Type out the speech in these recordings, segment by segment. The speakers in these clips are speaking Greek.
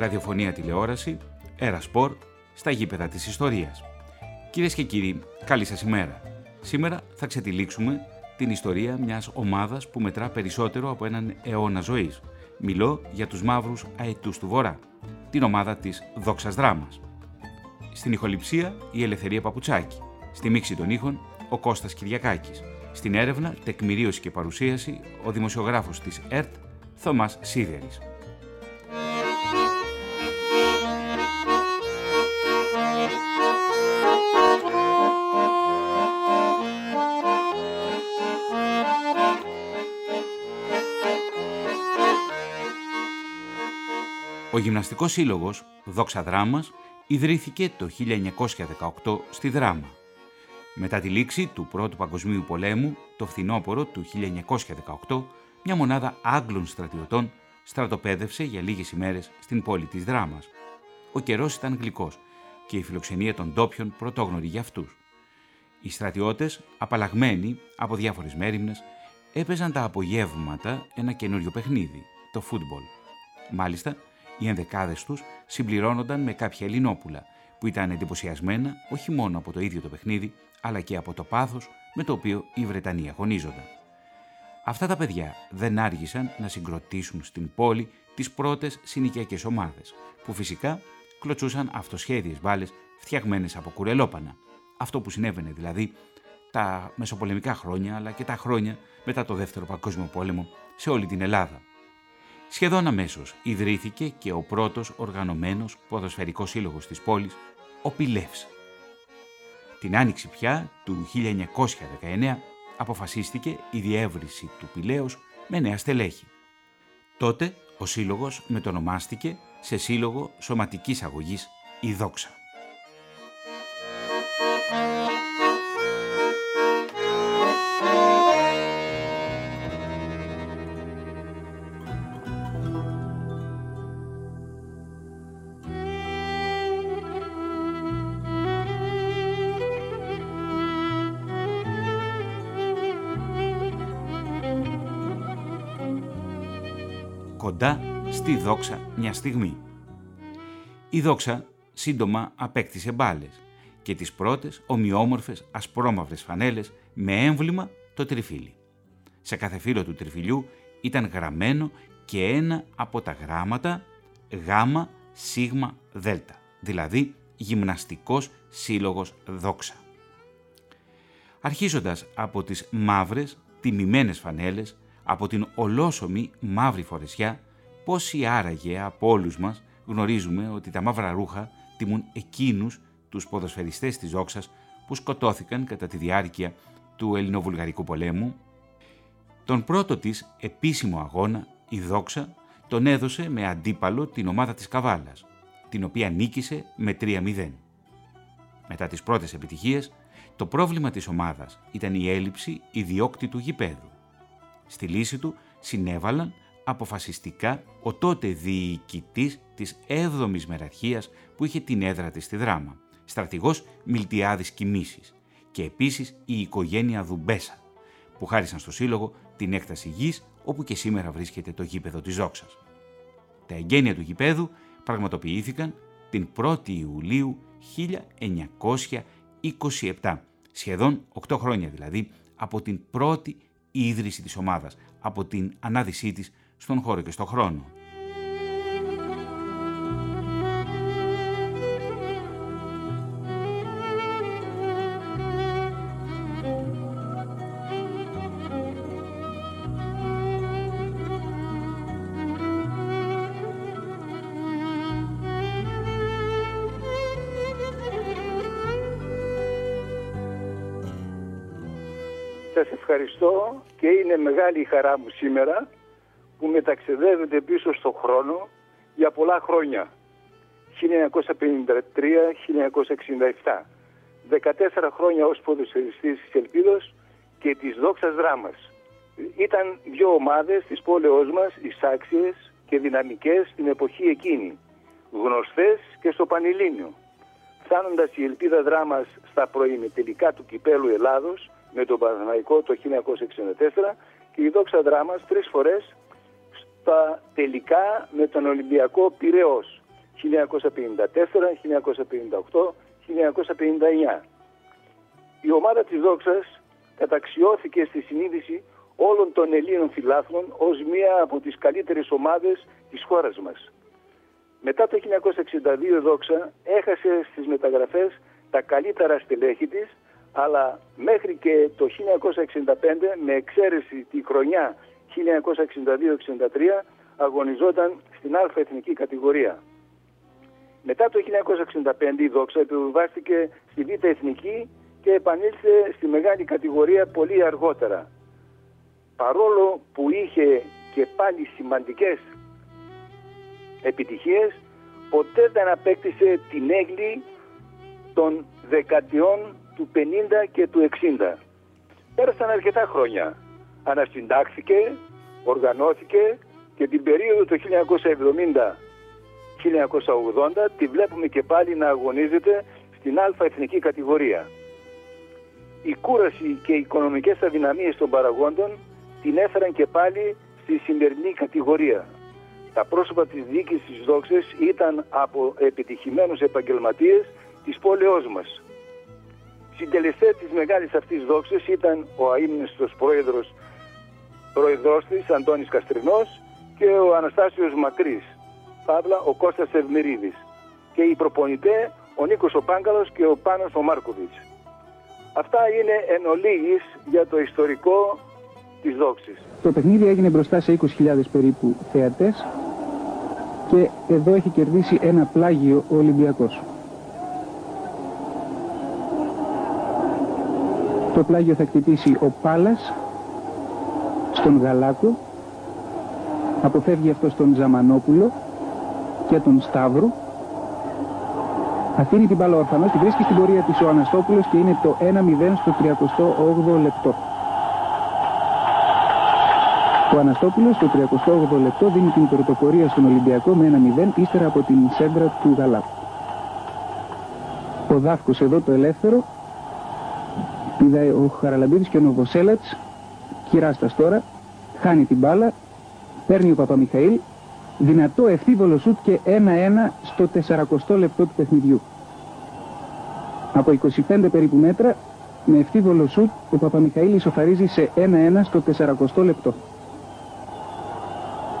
ελληνική ραδιοφωνία τηλεόραση, Ερασπορ, στα γήπεδα της ιστορίας. Κυρίες και κύριοι, καλή σας ημέρα. Σήμερα θα ξετυλίξουμε την ιστορία μιας ομάδας που μετρά περισσότερο από έναν αιώνα ζωής. Μιλώ για τους μαύρους αετούς του Βορρά, την ομάδα της Δόξας Δράμας. Στην ηχοληψία η Ελευθερία Παπουτσάκη, στη μίξη των ήχων ο Κώστας Κυριακάκης, στην έρευνα, τεκμηρίωση και παρουσίαση ο δημοσιογράφος της ΕΡΤ Θωμάς Σίδερης. Ο Γυμναστικός Σύλλογος Δόξα Δράμας ιδρύθηκε το 1918 στη Δράμα. Μετά τη λήξη του Πρώτου Παγκοσμίου Πολέμου, το φθινόπωρο του 1918, μια μονάδα Άγγλων στρατιωτών στρατοπέδευσε για λίγες ημέρες στην πόλη της Δράμας. Ο καιρός ήταν γλυκός και η φιλοξενία των ντόπιων πρωτόγνωρη για αυτούς. Οι στρατιώτες, απαλλαγμένοι από διάφορες μέρημνες, έπαιζαν τα απογεύματα ένα καινούριο παιχνίδι, το φούτμπολ. Μάλιστα, οι ενδεκάδες τους συμπληρώνονταν με κάποια Ελληνόπουλα, που ήταν εντυπωσιασμένα όχι μόνο από το ίδιο το παιχνίδι, αλλά και από το πάθος με το οποίο οι Βρετανοί αγωνίζονταν. Αυτά τα παιδιά δεν άργησαν να συγκροτήσουν στην πόλη τις πρώτες συνοικιακές ομάδες, που φυσικά κλωτσούσαν αυτοσχέδιες μπάλες φτιαγμένες από κουρελόπανα. Αυτό που συνέβαινε δηλαδή τα μεσοπολεμικά χρόνια αλλά και τα χρόνια μετά το Δεύτερο Παγκόσμιο Πόλεμο σε όλη την Ελλάδα. Σχεδόν αμέσως ιδρύθηκε και ο πρώτος οργανωμένος ποδοσφαιρικός σύλλογος της πόλης, ο Πιλεύς. Την άνοιξη πια του 1919 αποφασίστηκε η διεύρυνση του Πηλαίος με νέα στελέχη. Τότε ο σύλλογος μετονομάστηκε σε Σύλλογο Σωματικής Αγωγής «Η Δόξα». Κοντά στη δόξα μια στιγμή. Η δόξα σύντομα απέκτησε μπάλες και τις πρώτες ομοιόμορφες ασπρόμαυρες φανέλες με έμβλημα το τριφύλι. Σε κάθε φύλλο του τριφυλιού ήταν γραμμένο και ένα από τα γράμματα γάμα σίγμα δέλτα, δηλαδή γυμναστικός σύλλογος δόξα. Αρχίζοντας από τις μαύρες τιμημένες φανέλες από την ολόσωμη μαύρη φορεσιά, πόσοι άραγε από όλους μας γνωρίζουμε ότι τα μαύρα ρούχα τιμούν εκείνους τους ποδοσφαιριστές της Δόξας που σκοτώθηκαν κατά τη διάρκεια του Ελληνοβουλγαρικού πολέμου. Τον πρώτο της επίσημο αγώνα, η Δόξα, τον έδωσε με αντίπαλο την ομάδα της Καβάλας, την οποία νίκησε με 3-0. Μετά τις πρώτες επιτυχίες, το πρόβλημα της ομάδας ήταν η έλλειψη ιδιόκτητου γηπέδου. Στη λύση του συνέβαλαν αποφασιστικά ο τότε διοικητής της 7ης Μεραρχίας που είχε την έδρα της στη Δράμα, στρατηγός Μιλτιάδης Κοιμήσης και επίσης η οικογένεια Δουμπέσα, που χάρισαν στο Σύλλογο την έκταση γης όπου και σήμερα βρίσκεται το γήπεδο της Ζόξας. Τα εγγένεια του γηπέδου πραγματοποιήθηκαν την 1η Ιουλίου 1927, σχεδόν 8 χρόνια δηλαδή από την πρώτη η ίδρυση της ομάδας από την ανάδυσή της στον χώρο και στον χρόνο. Σας ευχαριστώ και είναι μεγάλη η χαρά μου σήμερα που μεταξεδεύετε πίσω στον χρόνο για πολλά χρόνια. 1953-1967. 14 χρόνια ως ποδοσφαιριστής της Ελπίδος και της Δόξας Δράμας. Ήταν δύο ομάδες της πόλεως μας, εισάξιες και δυναμικές στην εποχή εκείνη. Γνωστές και στο Πανελλήνιο. Φτάνοντας η Ελπίδα Δράμας στα προημιτελικά του Κυπέλου Ελλάδος, με τον Παναθηναϊκό το 1964 και η Δόξα Δράμας τρεις φορές στα τελικά με τον Ολυμπιακό Πυραιός 1954, 1958, 1959. Η ομάδα της Δόξας καταξιώθηκε στη συνείδηση όλων των Ελλήνων φιλάθλων ως μία από τις καλύτερες ομάδες της χώρας μας. Μετά το 1962 η Δόξα έχασε στις μεταγραφές τα καλύτερα στελέχη της, αλλά μέχρι και το 1965 με εξαίρεση τη χρονιά 1962-63 αγωνιζόταν στην Α εθνική κατηγορία. Μετά το 1965 η Δόξα επιβιβάστηκε στη Β εθνική και επανήλθε στη μεγάλη κατηγορία πολύ αργότερα. Παρόλο που είχε και πάλι σημαντικές επιτυχίες, ποτέ δεν απέκτησε την έγκλη των δεκατιών του 50 και του 60. Πέρασαν αρκετά χρόνια. Ανασυντάχθηκε, οργανώθηκε και την περίοδο του 1970-1980 τη βλέπουμε και πάλι να αγωνίζεται στην α εθνική κατηγορία. Η κούραση και οι οικονομικές αδυναμίες των παραγόντων την έφεραν και πάλι στη σημερινή κατηγορία. Τα πρόσωπα της διοίκησης της Δόξης ήταν από επιτυχημένους επαγγελματίες της πόλεως μας. Συντελεστέ της μεγάλης αυτής δόξης ήταν ο αείμνηστος πρόεδρος, πρόεδρος της Αντώνης Καστρινός και ο Αναστάσιος Μακρύς, Παύλα ο Κώστας Ευμυρίδης και οι προπονητέ ο Νίκος ο Πάγκαλος και ο Πάνος ο Μάρκοβιτς. Αυτά είναι εν ολίγης για το ιστορικό της δόξης. Το παιχνίδι έγινε μπροστά σε 20.000 περίπου θεατές και εδώ έχει κερδίσει ένα πλάγιο ο Ολυμπιακός. Το πλάγιο θα χτυπήσει ο Πάλας στον Γαλάκο, αποφεύγει αυτό στον Ζαμανόπουλο και τον Σταύρο. Αφήνει την μπάλα ορφανός, την βρίσκει στην πορεία της ο Αναστόπουλος και είναι το 1-0 στο 38 λεπτό. Ο Αναστόπουλος στο 38 λεπτό δίνει την πρωτοπορία στον Ολυμπιακό με 1-0 ύστερα από την σέντρα του Γαλάκου. Ο Δάφκος εδώ το ελεύθερο Είδα ο Χαραλαμπίδης και ο Νοβοσέλατς, κυράστας τώρα, χάνει την μπάλα, παίρνει ο Παπαμιχαήλ, δυνατό ευθύβολο σουτ και 1-1 στο 40 λεπτό του παιχνιδιού. Από 25 περίπου μέτρα, με ευθύβολο σουτ, ο Παπαμιχαήλ ισοφαρίζει σε 1-1 στο 40 λεπτό.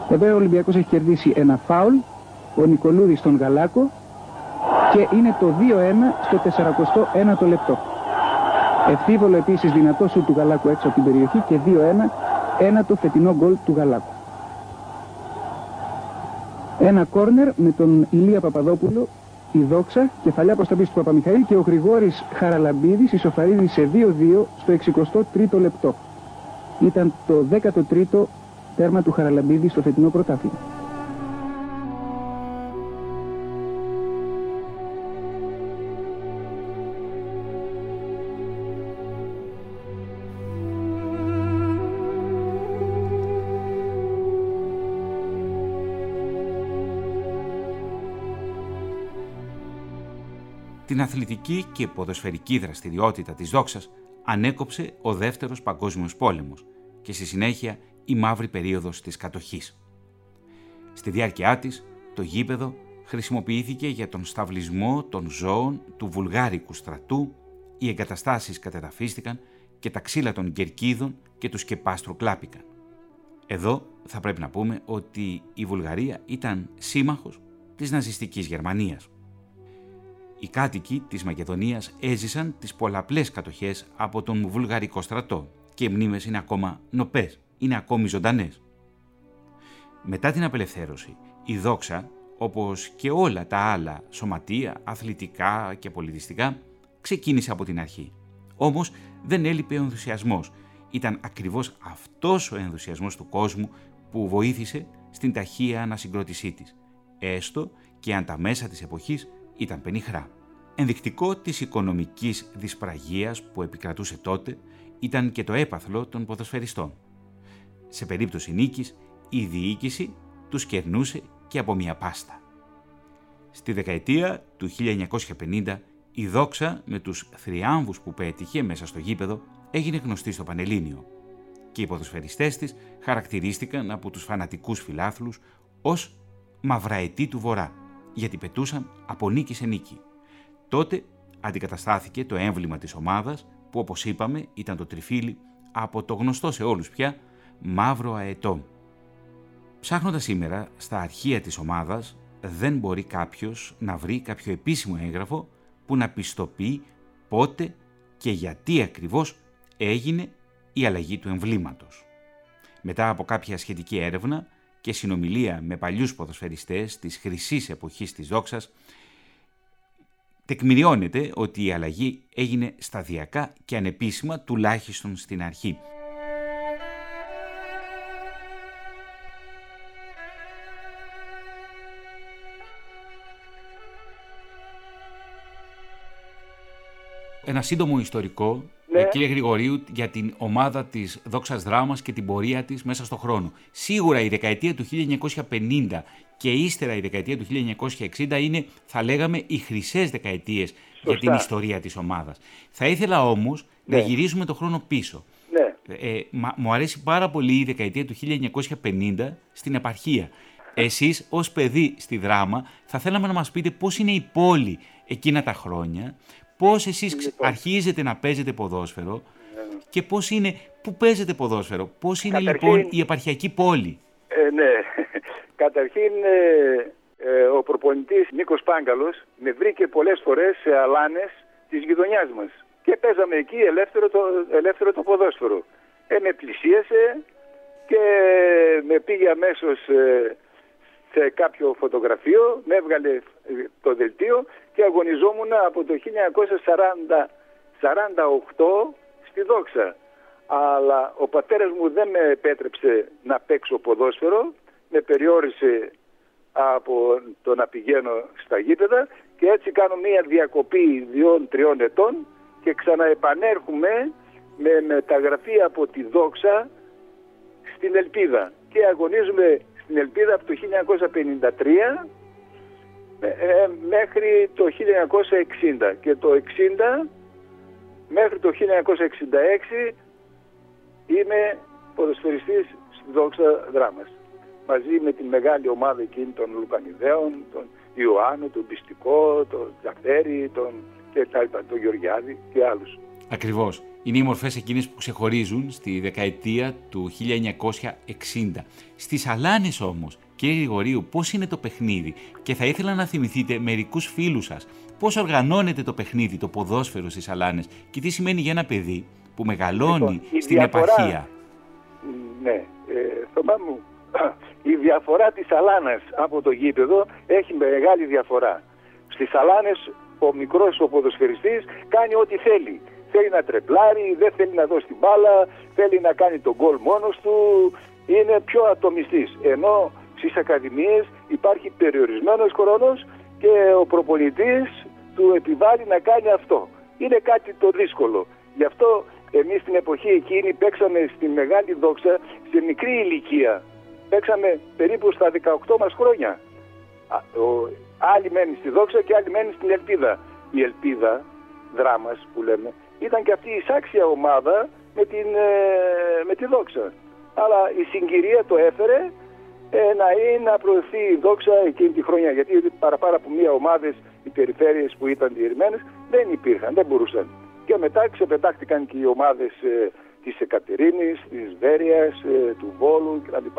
Βέβαια ο Ολυμπιακός έχει κερδίσει ένα φάουλ, ο Νικολούδης στον Γαλάκο και είναι το 2-1 στο 41 λεπτό. Ευθύβολο επίσης δυνατό σου του Γαλάκου έξω από την περιοχή και 2-1, ένα το φετινό γκολ του Γαλάκου. Ένα κόρνερ με τον Ηλία Παπαδόπουλο, η Δόξα, κεφαλιά προς τα πίσω του Παπαμιχαήλ και ο Γρηγόρης Χαραλαμπίδης ισοφαρίζει σε 2-2 στο 63ο λεπτό. Ήταν το 13ο τέρμα του Χαραλαμπίδη στο φετινό πρωτάθλημα. Την αθλητική και ποδοσφαιρική δραστηριότητα της δόξας ανέκοψε ο Δεύτερος Παγκόσμιος Πόλεμος και στη συνέχεια η μαύρη περίοδος της κατοχής. Στη διάρκειά της, το γήπεδο χρησιμοποιήθηκε για τον σταυλισμό των ζώων του βουλγάρικου στρατού, οι εγκαταστάσεις κατεδαφίστηκαν και τα ξύλα των κερκίδων και του σκεπάστρου κλάπηκαν. Εδώ θα πρέπει να πούμε ότι η Βουλγαρία ήταν σύμμαχος της ναζιστικής Γερμανίας οι κάτοικοι της Μακεδονίας έζησαν τις πολλαπλές κατοχές από τον βουλγαρικό στρατό και οι μνήμες είναι ακόμα νοπές, είναι ακόμη ζωντανές. Μετά την απελευθέρωση, η δόξα, όπως και όλα τα άλλα σωματεία, αθλητικά και πολιτιστικά, ξεκίνησε από την αρχή. Όμως δεν έλειπε ο ενθουσιασμός. Ήταν ακριβώς αυτός ο ενθουσιασμός του κόσμου που βοήθησε στην ταχεία ανασυγκρότησή της, έστω και αν τα μέσα της εποχής ήταν πενιχρά. Ενδεικτικό της οικονομικής δυσπραγίας που επικρατούσε τότε ήταν και το έπαθλο των ποδοσφαιριστών. Σε περίπτωση νίκης, η διοίκηση τους κερνούσε και από μια πάστα. Στη δεκαετία του 1950, η δόξα με τους θριάμβους που πέτυχε μέσα στο γήπεδο έγινε γνωστή στο Πανελλήνιο. και οι ποδοσφαιριστές της χαρακτηρίστηκαν από τους φανατικούς φιλάθλους ως μαυραετή του Βορρά, γιατί πετούσαν από νίκη σε νίκη. Τότε αντικαταστάθηκε το έμβλημα της ομάδας, που όπως είπαμε ήταν το τριφύλι από το γνωστό σε όλους πια μαύρο αετό. Ψάχνοντας σήμερα στα αρχεία της ομάδας, δεν μπορεί κάποιος να βρει κάποιο επίσημο έγγραφο που να πιστοποιεί πότε και γιατί ακριβώς έγινε η αλλαγή του εμβλήματος. Μετά από κάποια σχετική έρευνα και συνομιλία με παλιούς ποδοσφαιριστές της χρυσής εποχής της δόξας, τεκμηριώνεται ότι η αλλαγή έγινε σταδιακά και ανεπίσημα τουλάχιστον στην αρχή. Ένα σύντομο ιστορικό ναι. κύριε Γρηγορίου, για την ομάδα της Δόξας Δράμας και την πορεία της μέσα στον χρόνο. Σίγουρα η δεκαετία του 1950 και ύστερα η δεκαετία του 1960 είναι, θα λέγαμε, οι χρυσές δεκαετίες για την ιστορία της ομάδας. Θα ήθελα όμως να ναι. γυρίσουμε το χρόνο πίσω. Ναι. Ε, μου αρέσει πάρα πολύ η δεκαετία του 1950 στην επαρχία. Εσείς ως παιδί στη δράμα θα θέλαμε να μας πείτε πώς είναι η πόλη εκείνα τα χρόνια, πώς εσείς λοιπόν. αρχίζετε να παίζετε ποδόσφαιρο ναι. και πώς είναι, πού παίζετε ποδόσφαιρο, πώς είναι λοιπόν η επαρχιακή πόλη; Ε, ναι, καταρχήν ε, ε, ο προπονητής Νίκος Πάγκαλος με βρήκε πολλές φορές σε αλάνες της γειτονιάς μας και παίζαμε εκεί ελεύθερο το, ελεύθερο το ποδόσφαιρο. Ε, με πλησίασε και με πήγε αμέσως ε, σε κάποιο φωτογραφείο, με έβγαλε το δελτίο και αγωνιζόμουν από το 1948 στη Δόξα. Αλλά ο πατέρας μου δεν με επέτρεψε να παίξω ποδόσφαιρο, με περιόρισε από το να πηγαίνω στα γήπεδα και έτσι κάνω μία διακοπή δύο-τριών ετών και ξαναεπανέρχομαι με μεταγραφή από τη Δόξα στην Ελπίδα και αγωνίζουμε στην Ελπίδα από το 1953 ε, ε, μέχρι το 1960 και το 60 μέχρι το 1966 είμαι ποδοσφαιριστής στη Δόξα Δράμας μαζί με τη μεγάλη ομάδα εκείνη των Λουκανιδέων, τον Ιωάννου, τον Πιστικό, τον Τζαφέρη, τον και τα λοιπά, τον Γεωργιάδη και άλλους. Ακριβώς. Είναι οι μορφές εκείνες που ξεχωρίζουν στη δεκαετία του 1960. Στις Αλάνες όμως Κύριε Γρηγορίου, πώς είναι το παιχνίδι; Και θα ήθελα να θυμηθείτε μερικούς φίλους σας. Πώς οργανώνεται το παιχνίδι, το ποδόσφαιρο στις Αλάνες; Και τι σημαίνει για ένα παιδί που μεγαλώνει λοιπόν, στην επαρχία; Ναι, ε, Θωμά μου, η διαφορά της Αλάνας από το γήπεδο έχει μεγάλη διαφορά. Στις Αλάνες ο μικρός ο ποδοσφαιριστής κάνει ό,τι θέλει. Θέλει να τρεπλάρει, δεν θέλει να δώσει την μπάλα, θέλει να κάνει τον γκολ μόνος του, είναι πιο ατομιστής. Ενώ στις ακαδημίες υπάρχει περιορισμένος χρόνος και ο προπονητής του επιβάλλει να κάνει αυτό. Είναι κάτι το δύσκολο. Γι' αυτό εμείς στην εποχή εκείνη παίξαμε στη μεγάλη δόξα σε μικρή ηλικία. Παίξαμε περίπου στα 18 μας χρόνια. Άλλοι μένουν στη δόξα και άλλοι μένουν στην ελπίδα. Η ελπίδα, δράμας που λέμε, ήταν και αυτή η σάξια ομάδα με, την, ε, με τη δόξα. Αλλά η συγκυρία το έφερε ε, να είναι να προωθεί η δόξα εκείνη τη χρονιά. Γιατί παραπάνω από μία ομάδες οι περιφέρειες που ήταν διερημένες δεν υπήρχαν, δεν μπορούσαν. Και μετά ξεπετάχτηκαν και οι ομάδες ε, της Εκατερίνης, της Βέρειας, ε, του Βόλου κλπ.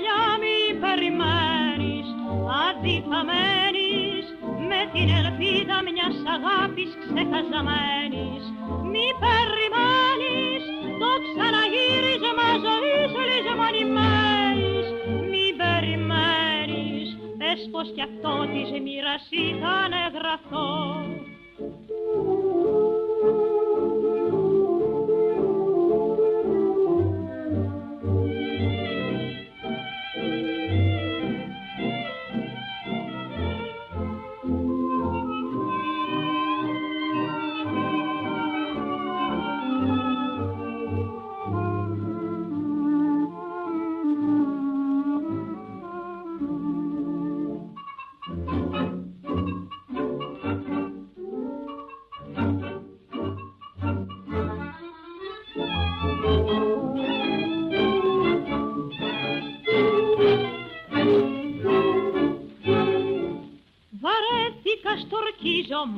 τα παλιά μην περιμένεις αδικαμένης με την ελπίδα μιας αγάπης ξεχαζαμένης μη περιμένεις το ξαναγύρισμα ζωής λησμονημένης μη περιμένεις πες πως κι αυτό της μοίρας ήταν γραφτό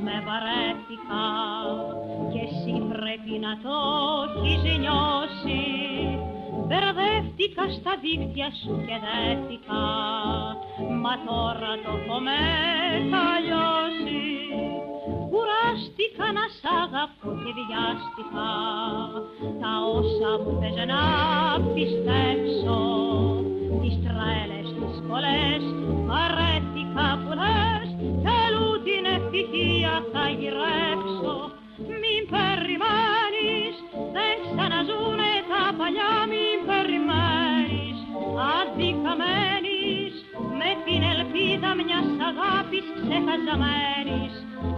με βαρέθηκα. Και εσύ πρέπει να το έχεις νιώσει. Μπερδεύτηκα στα δίκτυα σου και δέθηκα. Μα τώρα το έχω μεταλλιώσει Κουράστηκα να σ' αγαπώ και βιάστηκα. Τα όσα μου θες να πιστέψω ξεχαζαμένης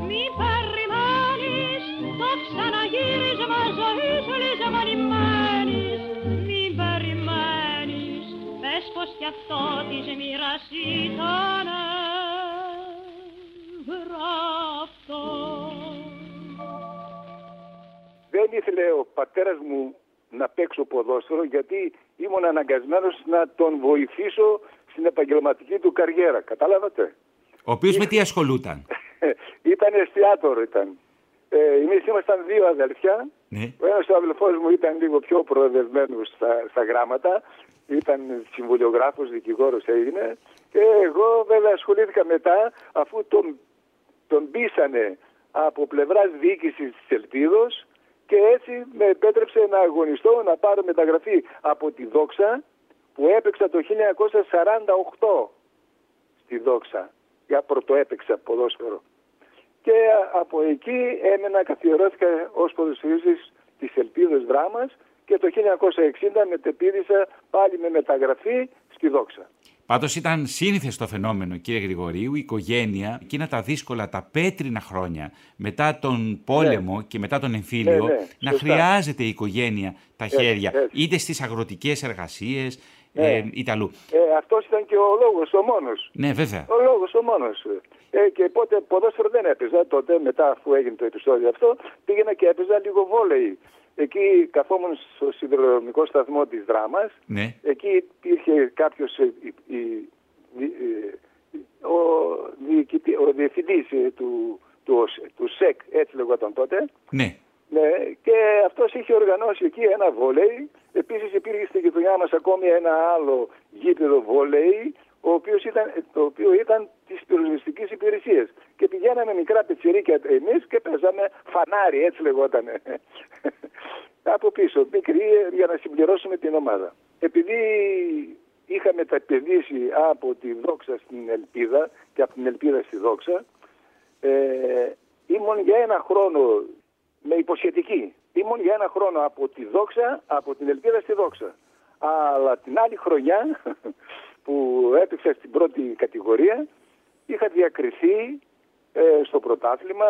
μην περιμένεις το ξαναγύρισμα ζωής λιζαμανημένης μην περιμένεις πες πως κι αυτό της μοίρας ήτανε Δεν ήθελε ο πατέρας μου να παίξω ποδόσφαιρο γιατί ήμουν αναγκασμένος να τον βοηθήσω στην επαγγελματική του καριέρα. Κατάλαβατε; Ο οποίος με τι ασχολούταν; ήταν εστιατόρο ήταν. Ε, εμείς ήμασταν δύο αδελφιά. Ναι. Ο ένας ο αδελφός μου ήταν λίγο πιο προοδευμένος στα, στα γράμματα. Ήταν συμβολιογράφος, δικηγόρος έγινε. Και εγώ βέβαια ασχολήθηκα μετά αφού τον τον πείσανε από πλευράς διοίκησης της Ελπίδος και έτσι με επέτρεψε να αγωνιστώ να πάρω μεταγραφή από τη Δόξα που έπαιξα το 1948 στη Δόξα. Για πρωτοέπαιξα ποδόσφαιρο. Και από εκεί έμενα, καθιερώθηκα ως ποδοσφαιρίστης της Ελπίδος Δράμας και το 1960 μετεπίδησα πάλι με μεταγραφή στη Δόξα. Πάντως ήταν σύνηθες το φαινόμενο, κύριε Γρηγορίου, η οικογένεια, εκείνα τα δύσκολα, τα πέτρινα χρόνια μετά τον πόλεμο ναι. και μετά τον εμφύλιο, ναι, ναι, να χρειάζεται η οικογένεια τα χέρια, είτε στις αγροτικές εργασίες, ε, είτε αλλού. Ε, Αυτός ήταν και ο λόγος ο μόνος. Ναι, βέβαια. Ο λόγος ο μόνος. Ε, και πότε ποδόσφαιρο δεν έπαιζα τότε, μετά αφού έγινε το επεισόδιο αυτό, πήγαινα και έπαιζα λίγο βόλεϊ. Εκεί καθόμουν στο συνδρομικό σταθμό της δράμας. Ναι. Εκεί υπήρχε κάποιος, ε, ε, ο, ο διευθυντής ε, του, του, του ΣΕΚ, έτσι λεγόταν τότε. Ναι. Ναι, και αυτός είχε οργανώσει εκεί ένα βόλεϊ. Επίσης υπήρχε στη γειτονιά μας ακόμη ένα άλλο γήπεδο βόλεϊ ο οποίος ήταν, το οποίο ήταν της πυροσβεστικής υπηρεσίας. Και πηγαίναμε μικρά πετσιρίκια εμείς και παίζαμε φανάρι, έτσι λεγόταν. Από πίσω, μικρή, για να συμπληρώσουμε την ομάδα. Επειδή είχαμε επενδύσει από τη Δόξα στην Ελπίδα και από την Ελπίδα στη Δόξα, ε, ήμουν για ένα χρόνο με υποσχετική. Ήμουν για ένα χρόνο από τη Δόξα, από την Ελπίδα στη Δόξα. Αλλά την άλλη χρονιά που έπαιξα στην πρώτη κατηγορία είχα διακριθεί ε, στο πρωτάθλημα,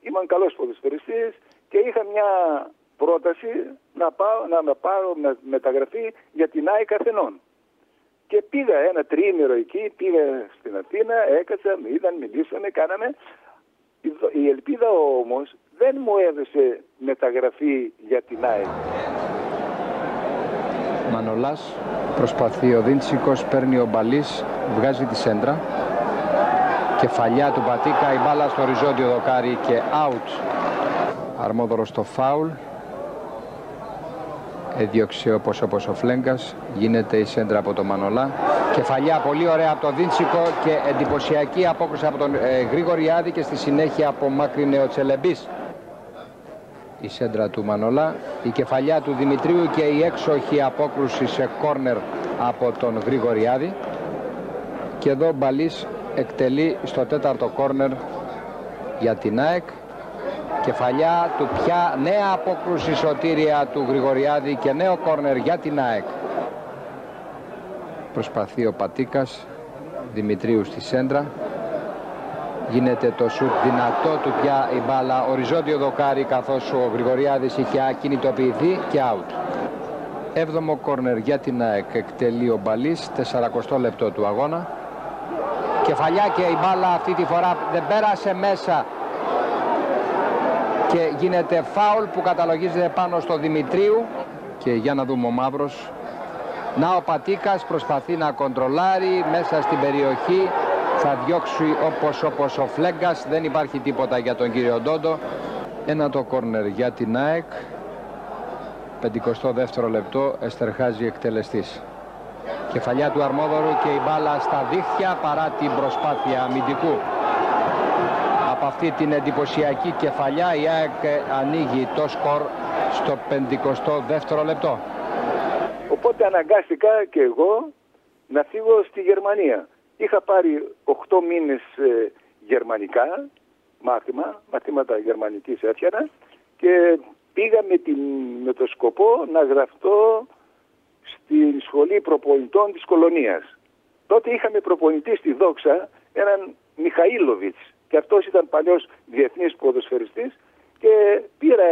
ήμουν καλός ποδοσφαιριστής και είχα μια πρόταση να, πάω, να με πάρω με, μεταγραφή για την ΑΕΚ Αθενών. Και πήγα ένα τρίμηρο εκεί, πήγα στην Αθήνα, έκατσα, με είδαν, μιλήσαμε, κάναμε. Η ελπίδα όμως δεν μου έδωσε μεταγραφή για την ΑΕΚ. Μανολάς προσπαθεί ο Δίντσικος, παίρνει ο Μπαλής, βγάζει τη σέντρα. Κεφαλιά του Πατίκα, η μπάλα στο οριζόντιο δοκάρι και out. Αρμόδωρος στο φάουλ. Έδιωξε όπως όπως ο Φλέγκας. Γίνεται η σέντρα από τον Μανολά. Κεφαλιά πολύ ωραία από τον Δίντσικο και εντυπωσιακή απόκριση από τον ε, Γρηγοριάδη και στη συνέχεια απομάκρυνε ο Τσελεμπής. Η σέντρα του Μανολά, η κεφαλιά του Δημητρίου και η έξοχη απόκρουση σε κόρνερ από τον Γρηγοριάδη. Και εδώ Μπαλής εκτελεί στο τέταρτο κόρνερ για την ΑΕΚ. Κεφαλιά του πια νέα απόκρουση σωτήρια του Γρηγοριάδη και νέο κόρνερ για την ΑΕΚ. Προσπαθεί ο Πατίκας, Δημητρίου στη σέντρα. Γίνεται το σουτ δυνατό του πια η μπάλα. Οριζόντιο δοκάρι καθώς ο Γρηγοριάδης είχε ακινητοποιηθεί και out. Έβδομο κόρνερ για την ΑΕΚ. Εκτελεί ο Μπαλής, 40 λεπτό του αγώνα. Κεφαλιά και η μπάλα αυτή τη φορά δεν πέρασε μέσα. Και γίνεται φάουλ που καταλογίζεται πάνω στο Δημητρίου. Και για να δούμε ο Μαύρος. Να ο Πατίκας προσπαθεί να κοντρολάρει μέσα στην περιοχή θα διώξει όπως όπως ο Φλέγκας. Δεν υπάρχει τίποτα για τον κύριο Ντόντο. Ένα το κόρνερ για την ΑΕΚ. 52ο λεπτό εστερχάζει εκτελεστής. Κεφαλιά του Αρμόδωρου και η μπάλα στα δίχτυα παρά την προσπάθεια αμυντικού. Από αυτή την εντυπωσιακή κεφαλιά η ΑΕΚ ανοίγει το σκορ στο 52ο λεπτό. Οπότε αναγκάστηκα και εγώ να φύγω στη Γερμανία. Είχα πάρει 8 μήνες ε, γερμανικά, μάθημα, μαθήματα γερμανικής έφτιανα και πήγα με, την, με το σκοπό να γραφτώ στη σχολή προπονητών της κολονίας. Τότε είχαμε προπονητή στη Δόξα έναν Μιχαήλοβιτς και αυτός ήταν παλιός διεθνής ποδοσφαιριστής και πήρα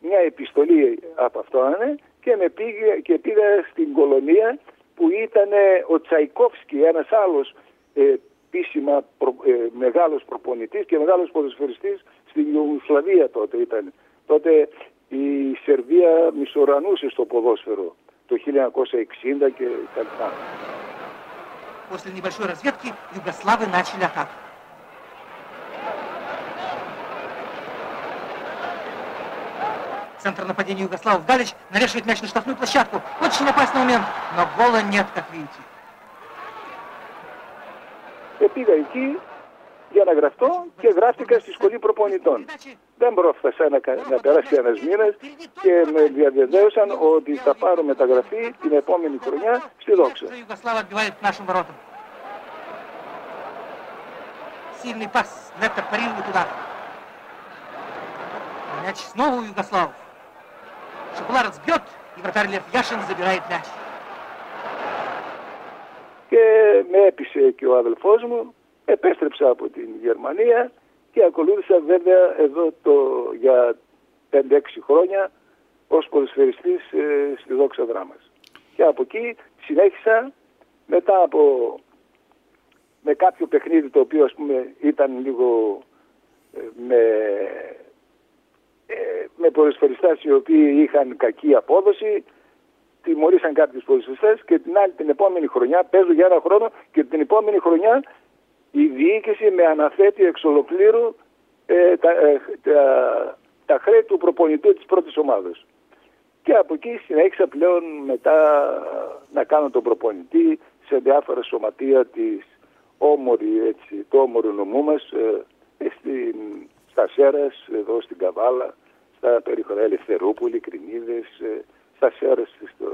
μια επιστολή από αυτόν και, με πήγε, και πήγα στην κολονία που ήταν ο Τσαϊκόφσκι, ένας άλλος ε, επίσημα προ, ε, μεγάλος προπονητής και μεγάλος ποδοσφαιριστής στην Ιουγκοσλαβία τότε ήταν. Τότε η Σερβία μισορανούσε στο ποδόσφαιρο το 1960 και τα λοιπά. После небольшой разведки югославы начали атаку. Центр нападения Югославов Галич навешивает мяч на штрафную площадку. Очень опасный момент, но гола нет, как видите. Και πήγα εκεί για να γραφτώ και γράφτηκα στη σχολή προπονητών. Δεν πρόφτασα να, να περάσει ένα μήνα και με διαβεβαίωσαν ότι θα πάρω μεταγραφή την επόμενη χρονιά στη Δόξα. Сильный пас, Нетто парирует удар. Мяч снова у Югославов. Шоколарец бьет, и вратарь Лев Яшин забирает мяч. Και με έπεισε και ο αδελφός μου, επέστρεψα από την Γερμανία και ακολούθησα βέβαια εδώ το, για 5-6 χρόνια ως ποδοσφαιριστής ε, στη Δόξα Δράμας. Και από εκεί συνέχισα μετά από με κάποιο παιχνίδι το οποίο ας πούμε ήταν λίγο ε, με ε, με ποδοσφαιριστές οι οποίοι είχαν κακή απόδοση, τιμωρήσαν κάποιους ποδοσφαιριστές και την άλλη την επόμενη χρονιά, παίζω για ένα χρόνο και την επόμενη χρονιά η διοίκηση με αναθέτει εξ ολοκλήρου ε, τα, ε, τα, τα χρέη του προπονητού της πρώτης ομάδας. Και από εκεί συνέχισα πλέον μετά να κάνω τον προπονητή σε διάφορα σωματεία της όμορη, έτσι, το όμορο νομού μας ε, στην στα Σέρας, εδώ στην Καβάλα, στα περιχωρά Ελευθερούπολη, Κρινίδες, ε, στα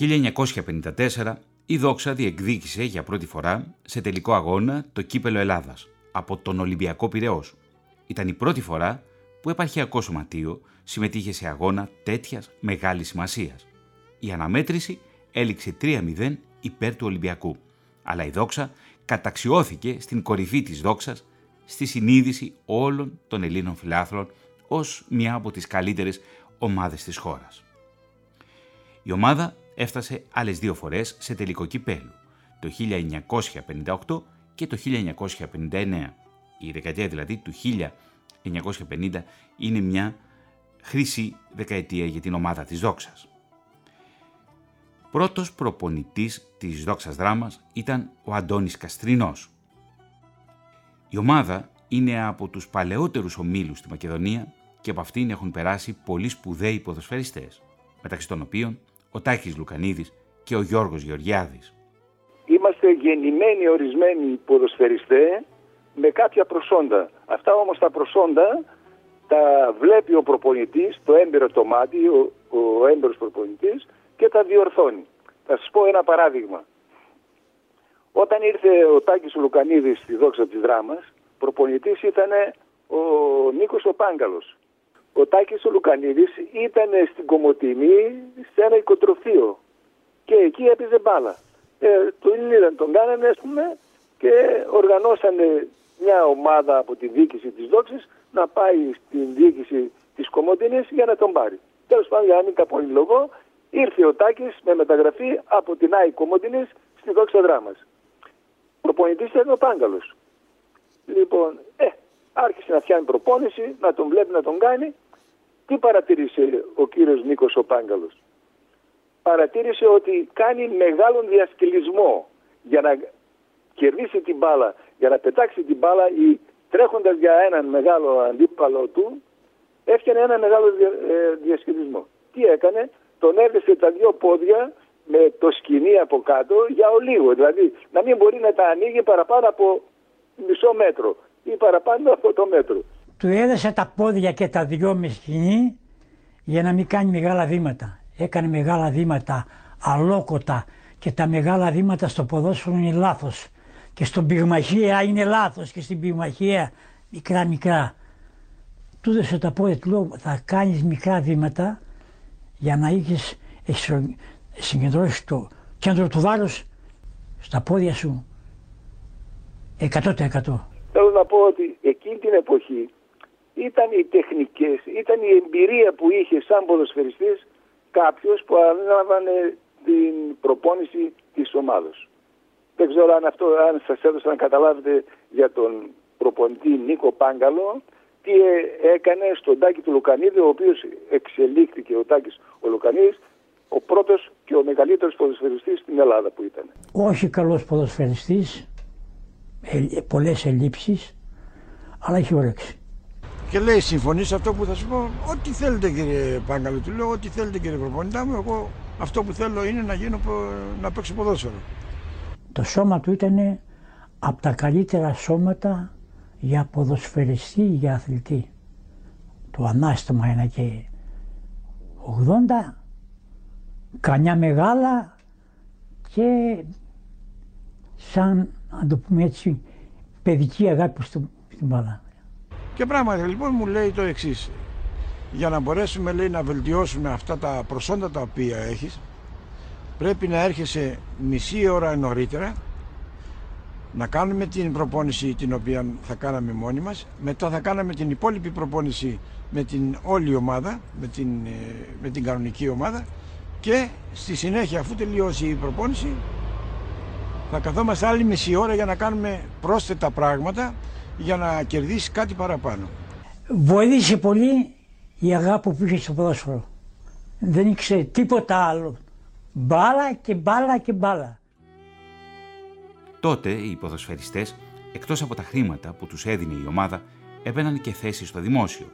1954 Η Δόξα διεκδίκησε για πρώτη φορά σε τελικό αγώνα το κύπελο Ελλάδας από τον Ολυμπιακό Πυραιός. Ήταν η πρώτη φορά που επαρχιακό σωματείο συμμετείχε σε αγώνα τέτοιας μεγάλης σημασίας. Η αναμέτρηση έληξε 3-0 υπέρ του Ολυμπιακού, αλλά η Δόξα καταξιώθηκε στην κορυφή της δόξας στη συνείδηση όλων των Ελλήνων φιλάθλων ως μια από τις καλύτερες ομάδες της χώρας. Η ομάδα έφτασε άλλες δύο φορές σε τελικό κυπέλου, το 1958 και το 1959. Η δεκαετία δηλαδή του 1950 είναι μια χρυσή δεκαετία για την ομάδα της Δόξας. Πρώτος προπονητής της Δόξας Δράμας ήταν ο Αντώνης Καστρινός. Η ομάδα είναι από τους παλαιότερους ομίλους στη Μακεδονία και από αυτήν έχουν περάσει πολλοί σπουδαίοι ποδοσφαιριστές, μεταξύ των οποίων ο Τάκης Λουκανίδης και ο Γιώργος Γεωργιάδης. Είμαστε γεννημένοι ορισμένοι ποδοσφαιριστές με κάποια προσόντα. Αυτά όμως τα προσόντα τα βλέπει ο προπονητής, το έμπειρο το μάτι, ο, ο έμπειρος προπονητής και τα διορθώνει. Θα σας πω ένα παράδειγμα. Όταν ήρθε ο Τάκης Λουκανίδης στη δόξα της δράμας, προπονητής ήταν ο Νίκος ο Πάγκαλος. Ο Τάκης ο Λουκανίδης ήταν στην Κομωτινή σε ένα οικοτροφείο και εκεί έπαιζε μπάλα. Ε, το Ιλίδαν τον κάνανε ας πούμε και οργανώσανε μια ομάδα από τη διοίκηση της δόξης να πάει στην διοίκηση της Κομωτινής για να τον πάρει. Τέλος πάντων για να μην τα πολυλογώ ήρθε ο Τάκης με μεταγραφή από την ΆΗ Κομωτινής στη δόξα δράμας. Προπονητής ήταν ο Πάγκαλος. Λοιπόν, ε, άρχισε να φτιάχνει προπόνηση, να τον βλέπει να τον κάνει. Τι παρατήρησε ο κύριος Νίκος ο Πάγκαλος; Παρατήρησε ότι κάνει μεγάλον διασκελισμό για να κερδίσει την μπάλα, για να πετάξει την μπάλα ή τρέχοντας για έναν μεγάλο αντίπαλο του, έφτιανε ένα μεγάλο ε, διασκελισμό. Τι έκανε, τον έδεσε τα δύο πόδια με το σκηνή από κάτω για ολίγο. Δηλαδή να μην μπορεί να τα ανοίγει παραπάνω από μισό μέτρο ή παραπάνω από το μέτρο. Του έδεσε τα πόδια και τα δυο με σκηνή για να μην κάνει μεγάλα βήματα. Έκανε μεγάλα βήματα αλόκοτα και τα μεγάλα βήματα στο ποδόσφαιρο είναι λάθος. Και στον πυγμαχία είναι λάθος και στην πυγμαχία μικρά μικρά. Του έδωσε τα πόδια, του λέω θα κάνεις μικρά βήματα για να έχεις συγκεντρώσεις το κέντρο του βάρους στα πόδια σου 100%. Θέλω να πω ότι εκείνη την εποχή ήταν οι τεχνικές, ήταν η εμπειρία που είχε σαν ποδοσφαιριστής κάποιος που ανέλαβανε την προπόνηση της ομάδος. Δεν ξέρω αν αυτό αν σας έδωσα να καταλάβετε για τον προπονητή Νίκο Πάγκαλο τι ε, έκανε στον Τάκη του Λουκανίδη ο οποίος εξελίχθηκε ο Τάκης ο Λουκανίδης ο πρώτος και ο μεγαλύτερος ποδοσφαιριστής στην Ελλάδα που ήταν. Όχι καλός ποδοσφαιριστής, ε, πολλές ελλείψεις, αλλά έχει όρεξη. Και λέει, συμφωνείς σε αυτό που θα σου πω; Ό,τι θέλετε κύριε Πάγκαλο, του λέω, ό,τι θέλετε κύριε προπονητά μου. Εγώ αυτό που θέλω είναι να γίνω να παίξω ποδόσφαιρο. Το σώμα του ήταν από τα καλύτερα σώματα για ποδοσφαιριστή, για αθλητή. Το ανάστημα είναι και 80, κανιά μεγάλα και σαν, να το πούμε έτσι, παιδική αγάπη στην μπάλα. Και πράγματι λοιπόν μου λέει το εξής. Για να μπορέσουμε λέει να βελτιώσουμε αυτά τα προσόντα τα οποία έχεις πρέπει να έρχεσαι μισή ώρα νωρίτερα να κάνουμε την προπόνηση την οποία θα κάναμε μόνοι μας μετά θα κάναμε την υπόλοιπη προπόνηση με την όλη ομάδα με την, ε, με την κανονική ομάδα και στη συνέχεια αφού τελειώσει η προπόνηση θα καθόμαστε άλλη μισή ώρα για να κάνουμε πρόσθετα πράγματα για να κερδίσει κάτι παραπάνω. Βοήθησε πολύ η αγάπη που είχε στο ποδόσφαιρο. Δεν ήξερε τίποτα άλλο. Μπάλα και μπάλα και μπάλα. Τότε οι ποδοσφαιριστές, εκτός από τα χρήματα που τους έδινε η ομάδα, έπαιρναν και θέση στο δημόσιο.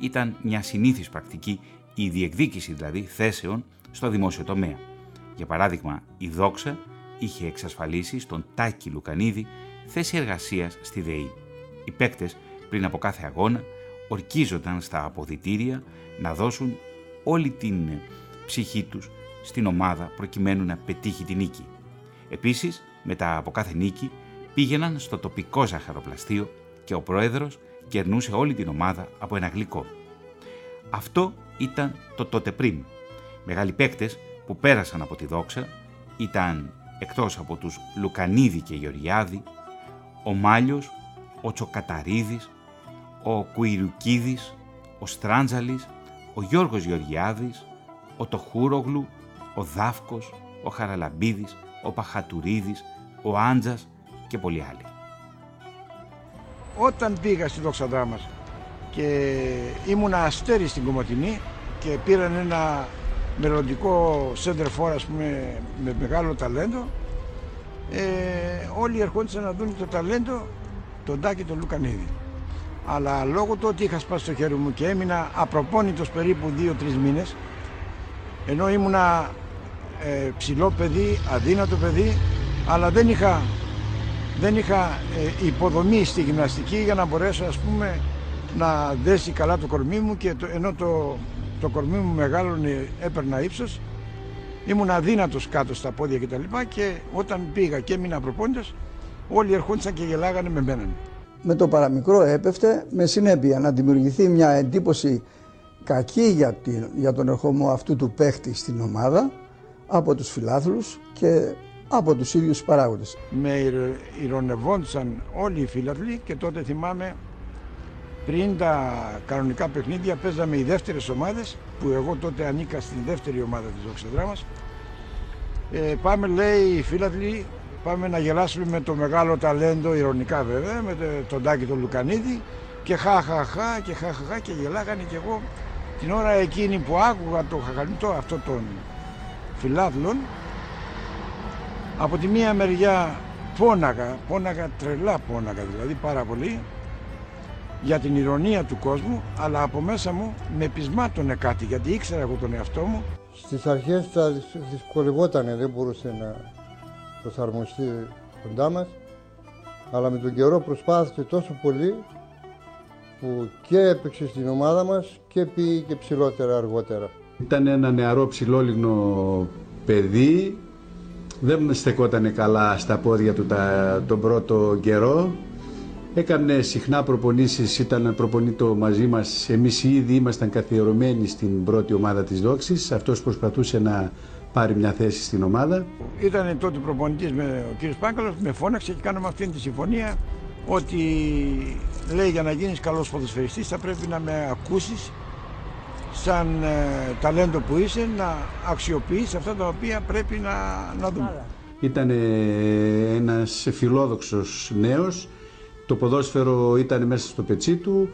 Ήταν μια συνήθις πρακτική η διεκδίκηση δηλαδή θέσεων στο δημόσιο τομέα. Για παράδειγμα, η Δόξα είχε εξασφαλίσει στον Τάκη Λουκανίδη θέση εργασίας στη ΔΕΗ. Οι παίκτες πριν από κάθε αγώνα ορκίζονταν στα αποδητήρια να δώσουν όλη την ψυχή τους στην ομάδα προκειμένου να πετύχει την νίκη. Επίσης, μετά από κάθε νίκη, πήγαιναν στο τοπικό ζαχαροπλαστείο και ο πρόεδρος κερνούσε όλη την ομάδα από ένα γλυκό. Αυτό ήταν το τότε πριν. Μεγάλοι παίκτες που πέρασαν από τη δόξα ήταν εκτός από τους Λουκανίδη και Γεωργιάδη, ο Μάλιος, ο Τσοκαταρίδης, ο Κουιρουκίδης, ο Στράντζαλης, ο Γιώργος Γεωργιάδης, ο Τοχούρογλου, ο Δάφκος, ο Χαραλαμπίδης, ο Παχατουρίδης, ο Άντζας και πολλοί άλλοι. Όταν πήγα στη δόξα δράμας και ήμουνα αστέρι στην Κομωτινή και πήραν ένα μελλοντικό σέντερ φόρ ας πούμε με μεγάλο ταλέντο. Ε, όλοι ερχόντουσαν να δουν το ταλέντο τον Τάκη τον Λουκανίδη. Αλλά λόγω του ότι είχα σπάσει το χέρι μου και έμεινα απροπόνητος περίπου 2-3 μήνες ενώ ήμουνα ε, ψηλό παιδί, αδύνατο παιδί αλλά δεν είχα, δεν είχα ε, υποδομή στη γυμναστική για να μπορέσω ας πούμε να δέσει καλά το κορμί μου και το, ενώ το, το κορμί μου μεγάλωνε, έπαιρνα ύψος ήμουν αδύνατος κάτω στα πόδια κτλ. Και, και όταν πήγα και έμεινα προπόνητος όλοι ερχόντουσαν και γελάγανε με μένα. Με το παραμικρό έπεφτε με συνέπεια να δημιουργηθεί μια εντύπωση κακή για, την, για τον ερχομό αυτού του παίχτη στην ομάδα από τους φιλάθλους και από τους ίδιους παράγοντες. Με ηρωνευόντουσαν όλοι οι φίλαθλοι και τότε θυμάμαι πριν τα κανονικά παιχνίδια παίζαμε οι δεύτερες ομάδες που εγώ τότε ανήκα στην δεύτερη ομάδα της Δόξας ε, πάμε λέει οι φίλαθλοι πάμε να γελάσουμε με το μεγάλο ταλέντο ηρωνικά βέβαια με τον Τάκη τον Λουκανίδη και χα χα χα και χα χα χα και γελάγανε και εγώ την ώρα εκείνη που άκουγα το χαχαλιτό αυτό των φιλάθλων από τη μία μεριά πόναγα, πόναγα τρελά πόναγα δηλαδή πάρα πολύ για την ηρωνία του κόσμου αλλά από μέσα μου με πεισμάτωνε κάτι γιατί ήξερα εγώ τον εαυτό μου Στις αρχές θα δυσκολευότανε, δεν μπορούσε να προσαρμοστεί κοντά μας αλλά με τον καιρό προσπάθησε τόσο πολύ που και έπαιξε στην ομάδα μας και πήγε και ψηλότερα αργότερα. Ήταν ένα νεαρό ψηλόλιγνο παιδί, δεν στεκόταν καλά στα πόδια του τα, τον πρώτο καιρό. Έκανε συχνά προπονήσεις, ήταν προπονήτο μαζί μας. Εμείς ήδη ήμασταν καθιερωμένοι στην πρώτη ομάδα της Δόξης. Αυτός προσπαθούσε να πάρει μια θέση στην ομάδα. Ήταν τότε προπονητής με ο κύριος Πάγκαλος, με φώναξε και κάναμε αυτή τη συμφωνία ότι λέει για να γίνεις καλός ποδοσφαιριστής θα πρέπει να με ακούσεις σαν ε, ταλέντο που είσαι να αξιοποιείς αυτά τα οποία πρέπει να, να δούμε. Ήταν ένας φιλόδοξος νέος, το ποδόσφαιρο ήταν μέσα στο πετσί του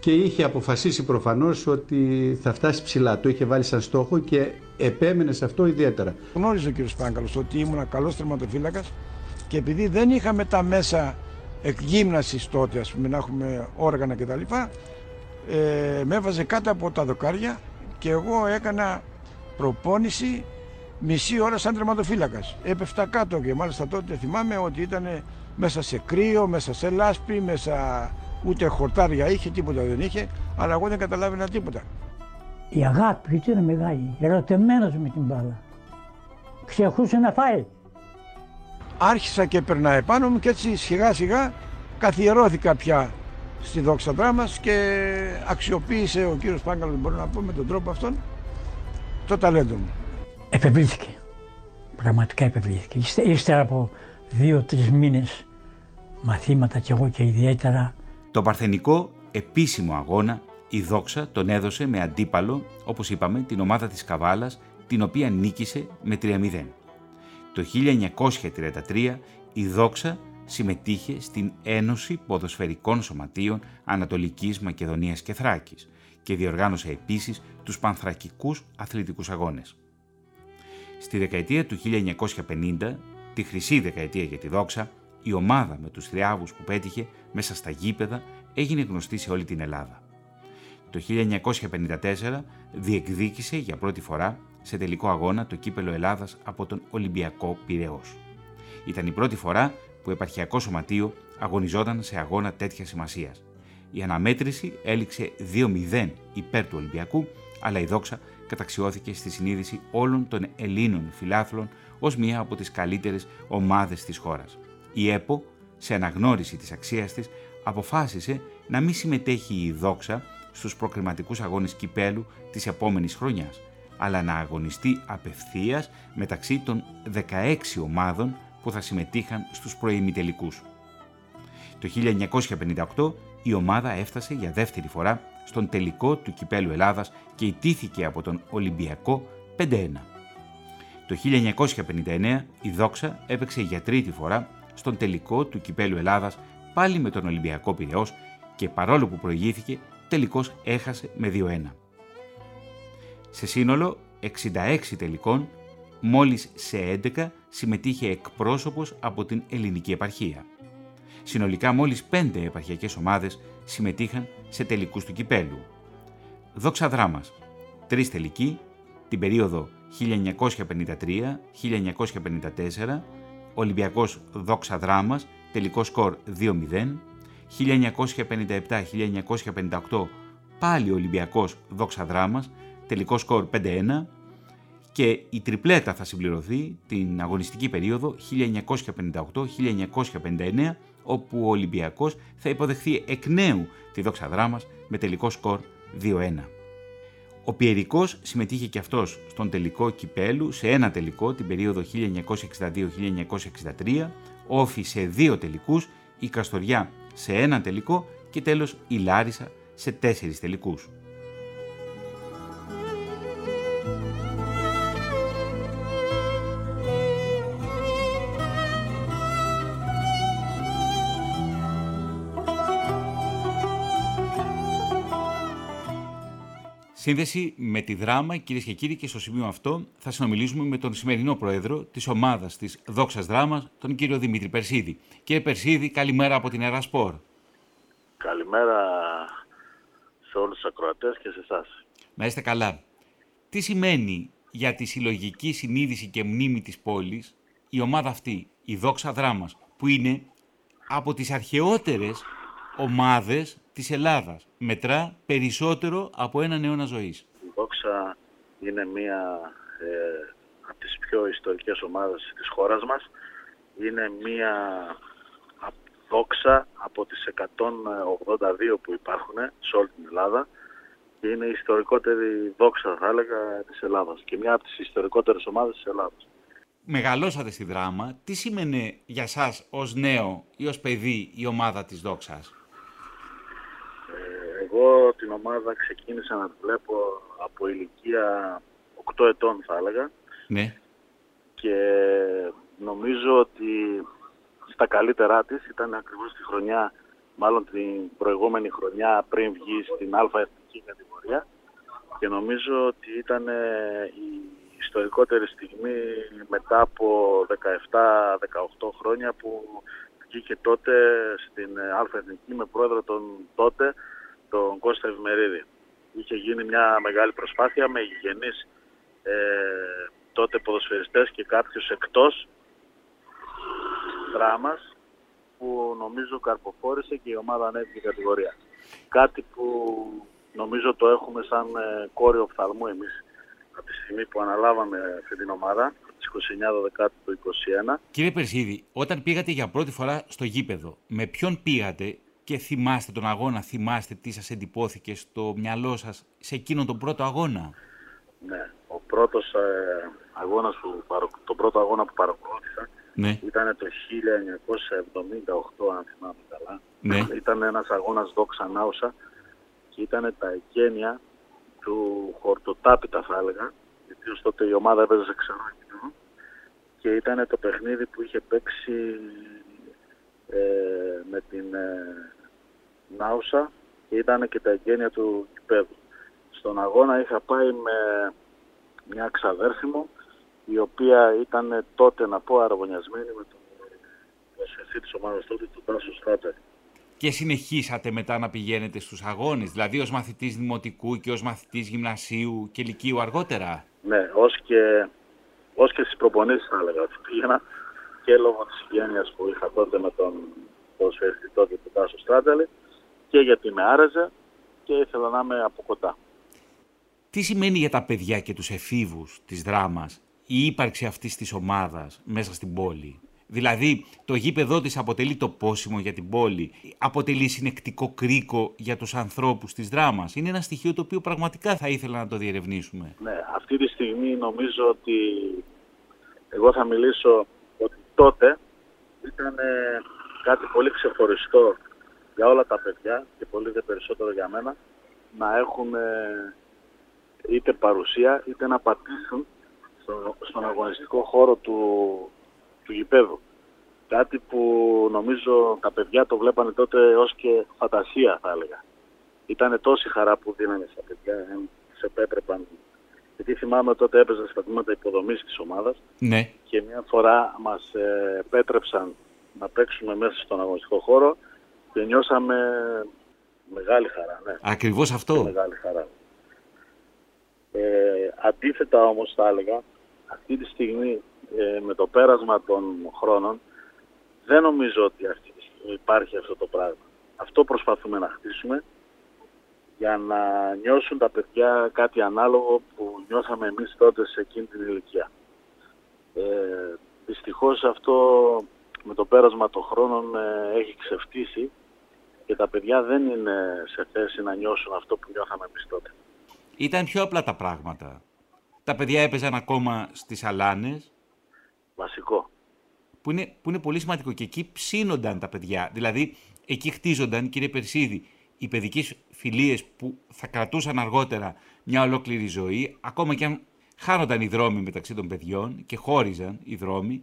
και είχε αποφασίσει προφανώς ότι θα φτάσει ψηλά. Το είχε βάλει σαν στόχο και επέμενε σε αυτό ιδιαίτερα. Γνώριζε ο κ. Πάγκαλος ότι ήμουν καλός τερματοφύλακας και επειδή δεν είχαμε τα μέσα εκγύμνασης τότε, ας πούμε, να έχουμε όργανα κτλ. Ε, με έβαζε κάτω από τα δοκάρια και εγώ έκανα προπόνηση μισή ώρα σαν τερματοφύλακας. Έπεφτα κάτω και μάλιστα τότε θυμάμαι ότι ήταν μέσα σε κρύο, μέσα σε λάσπη, μέσα ούτε χορτάρια είχε, τίποτα δεν είχε, αλλά εγώ δεν καταλάβαινα τίποτα. Η αγάπη του είναι μεγάλη, ερωτεμένος με την μπάλα. Ξεχούσε να φάει άρχισα και περνά επάνω μου και έτσι σιγά σιγά καθιερώθηκα πια στη δόξα δράμας και αξιοποίησε ο κύριος Πάγκαλος, μπορώ να πω με τον τρόπο αυτόν, το ταλέντο μου. Επευλήθηκε. Πραγματικά επευλήθηκε. Ύστερα από δύο-τρεις μήνες μαθήματα κι εγώ και ιδιαίτερα. Το παρθενικό επίσημο αγώνα η Δόξα τον έδωσε με αντίπαλο, όπως είπαμε, την ομάδα της Καβάλας, την οποία νίκησε με 3-0. Το 1933 η Δόξα συμμετείχε στην Ένωση Ποδοσφαιρικών Σωματείων Ανατολικής Μακεδονίας και Θράκης και διοργάνωσε επίσης τους Πανθρακικούς Αθλητικούς Αγώνες. Στη δεκαετία του 1950, τη χρυσή δεκαετία για τη Δόξα, η ομάδα με τους θριάβους που πέτυχε μέσα στα γήπεδα έγινε γνωστή σε όλη την Ελλάδα. Το 1954 διεκδίκησε για πρώτη φορά σε τελικό αγώνα το κύπελο Ελλάδας από τον Ολυμπιακό Πυραιός. Ήταν η πρώτη φορά που επαρχιακό σωματείο αγωνιζόταν σε αγώνα τέτοια σημασίας. Η αναμέτρηση έληξε 2-0 υπέρ του Ολυμπιακού, αλλά η δόξα καταξιώθηκε στη συνείδηση όλων των Ελλήνων φιλάθλων ως μία από τις καλύτερες ομάδες της χώρας. Η ΕΠΟ, σε αναγνώριση της αξίας της, αποφάσισε να μην συμμετέχει η δόξα στους προκριματικούς αγώνες κυπέλου της επόμενης χρονιάς, αλλά να αγωνιστεί απευθείας μεταξύ των 16 ομάδων που θα συμμετείχαν στους προημιτελικούς. Το 1958 η ομάδα έφτασε για δεύτερη φορά στον τελικό του Κυπέλου Ελλάδας και ιτήθηκε από τον Ολυμπιακό 5-1. Το 1959 η Δόξα έπαιξε για τρίτη φορά στον τελικό του Κυπέλου Ελλάδας πάλι με τον Ολυμπιακό Πυραιός και παρόλο που προηγήθηκε τελικώς έχασε με 2-1. Σε σύνολο 66 τελικών, μόλις σε 11 συμμετείχε εκπρόσωπος από την ελληνική επαρχία. Συνολικά μόλις 5 επαρχιακές ομάδες συμμετείχαν σε τελικούς του κυπέλου. Δόξα δράμας, τρεις τελικοί, την περίοδο 1953-1954, Ολυμπιακός Δόξα δράμας, τελικό σκορ 2-0, 1957-1958 πάλι Ολυμπιακός Δόξα Δράμας, τελικό σκορ 5-1 και η τριπλέτα θα συμπληρωθεί την αγωνιστική περίοδο 1958-1959 όπου ο Ολυμπιακός θα υποδεχθεί εκ νέου τη Δόξα Δράμας με τελικό σκορ 2-1. Ο Πιερικός συμμετείχε και αυτός στον τελικό κυπέλου σε ένα τελικό την περίοδο 1962-1963, όφη σε δύο τελικούς, η Καστοριά σε ένα τελικό και τέλος η Λάρισα σε τέσσερις τελικούς. Σύνδεση με τη δράμα, κυρίες και κύριοι, και στο σημείο αυτό θα συνομιλήσουμε με τον σημερινό πρόεδρο της ομάδας της Δόξας Δράμας, τον κύριο Δημήτρη Περσίδη. Κύριε Περσίδη, καλημέρα από την Ερασπορ. Καλημέρα σε όλους τους ακροατές και σε εσάς. Να είστε καλά. Τι σημαίνει για τη συλλογική συνείδηση και μνήμη της πόλης η ομάδα αυτή, η Δόξα Δράμας, που είναι από τις αρχαιότερες ομάδες της Ελλάδας. Μετρά περισσότερο από έναν αιώνα ζωής. Η Δόξα είναι μία ε, από τις πιο ιστορικές ομάδες της χώρας μας. Είναι μία δόξα από τις 182 που υπάρχουν σε όλη την Ελλάδα και είναι η ιστορικότερη δόξα θα έλεγα της Ελλάδας και μια από τις ιστορικότερες ομάδες της Ελλάδας. Μεγαλώσατε στη δράμα. Τι σημαίνει για σας ως νέο ή ως παιδί η ομάδα της δόξας; Εγώ την ομάδα ξεκίνησα να τη βλέπω από ηλικία 8 ετών θα έλεγα. Ναι. Και νομίζω ότι στα καλύτερά της ήταν ακριβώς τη χρονιά, μάλλον την προηγούμενη χρονιά πριν βγει στην α εθνική κατηγορία και νομίζω ότι ήταν ε, η ιστορικότερη στιγμή μετά από 17-18 χρόνια που βγήκε τότε στην ε, α εθνική με πρόεδρο τον τότε τον Κώστα Ευημερίδη. Είχε γίνει μια μεγάλη προσπάθεια με γηγενείς ε, τότε ποδοσφαιριστές και κάποιους εκτός δράμας που νομίζω καρποφόρησε και η ομάδα ανέβηκε κατηγορία. Κάτι που νομίζω το έχουμε σαν ε, κόριο οφθαλμού εμείς από τη στιγμή που αναλάβαμε αυτή την ομάδα, στις 29 του 2021. Κύριε Περσίδη, όταν πήγατε για πρώτη φορά στο γήπεδο, με ποιον πήγατε και θυμάστε τον αγώνα, θυμάστε τι σας εντυπώθηκε στο μυαλό σας σε εκείνον τον πρώτο αγώνα; Ναι, ο πρώτος ε, αγώνας που, το πρώτο αγώνα που παρακολούθησα ναι. ήταν το 1978 αν θυμάμαι καλά. Ναι. Ήταν ένας αγώνας δόξα νάουσα και ήταν τα εγγένεια του χορτοτάπητα θα έλεγα γιατί ως τότε η ομάδα έπαιζε σε ξενό και ήταν το παιχνίδι που είχε παίξει ε, με την ε, Νάουσα και ήταν και τα εγγένεια του κυπέδου. Στον αγώνα είχα πάει με μια ξαδέρφη μου η οποία ήταν τότε να πω αραβωνιασμένη με τον προσφερθή της ομάδας τότε του Τάσου Στράτερ. Και συνεχίσατε μετά να πηγαίνετε στους αγώνες, δηλαδή ως μαθητής δημοτικού και ως μαθητής γυμνασίου και λυκείου αργότερα; Ναι, ως και, ως και στις προπονήσεις θα έλεγα ότι πήγαινα και λόγω της οικογένειας που είχα τότε με τον ποδοσφαιριστή τότε του Τάσου Στράτελη και γιατί με άρεσε και ήθελα να είμαι από κοντά. Τι σημαίνει για τα παιδιά και τους εφήβους της δράμας η ύπαρξη αυτής της ομάδας μέσα στην πόλη; Δηλαδή, το γήπεδό της αποτελεί το πόσιμο για την πόλη, αποτελεί συνεκτικό κρίκο για τους ανθρώπους της δράμας; Είναι ένα στοιχείο το οποίο πραγματικά θα ήθελα να το διερευνήσουμε. Ναι, αυτή τη στιγμή νομίζω ότι εγώ θα μιλήσω ότι τότε ήταν ε, κάτι πολύ ξεχωριστό για όλα τα παιδιά και πολύ δε περισσότερο για μένα να έχουν ε, είτε παρουσία είτε να πατήσουν στον αγωνιστικό χώρο του, του γηπέδου. Κάτι που νομίζω τα παιδιά το βλέπανε τότε ως και φαντασία θα έλεγα. Ήτανε τόση χαρά που δίνανε στα παιδιά, ε, σε επέτρεπαν. Γιατί θυμάμαι τότε έπαιζα στα τμήματα υποδομής της ομάδας ναι. και μια φορά μας ε, επέτρεψαν να παίξουμε μέσα στον αγωνιστικό χώρο και νιώσαμε μεγάλη χαρά. Ναι. Ακριβώς αυτό. μεγάλη χαρά. Ε, αντίθετα όμως θα έλεγα, αυτή τη στιγμή ε, με το πέρασμα των χρόνων δεν νομίζω ότι αυτή τη στιγμή υπάρχει αυτό το πράγμα. Αυτό προσπαθούμε να χτίσουμε για να νιώσουν τα παιδιά κάτι ανάλογο που νιώσαμε εμείς τότε σε εκείνη την ηλικία. Ε, δυστυχώς αυτό με το πέρασμα των χρόνων ε, έχει ξεφτύσει και τα παιδιά δεν είναι σε θέση να νιώσουν αυτό που νιώθαμε εμείς τότε. Ήταν πιο απλά τα πράγματα. Τα παιδιά έπαιζαν ακόμα στις αλάνες. Βασικό. Που είναι, που είναι πολύ σημαντικό και εκεί ψήνονταν τα παιδιά. Δηλαδή εκεί χτίζονταν, κύριε Περσίδη, οι παιδικές φιλίες που θα κρατούσαν αργότερα μια ολόκληρη ζωή, ακόμα και αν χάνονταν οι δρόμοι μεταξύ των παιδιών και χώριζαν οι δρόμοι,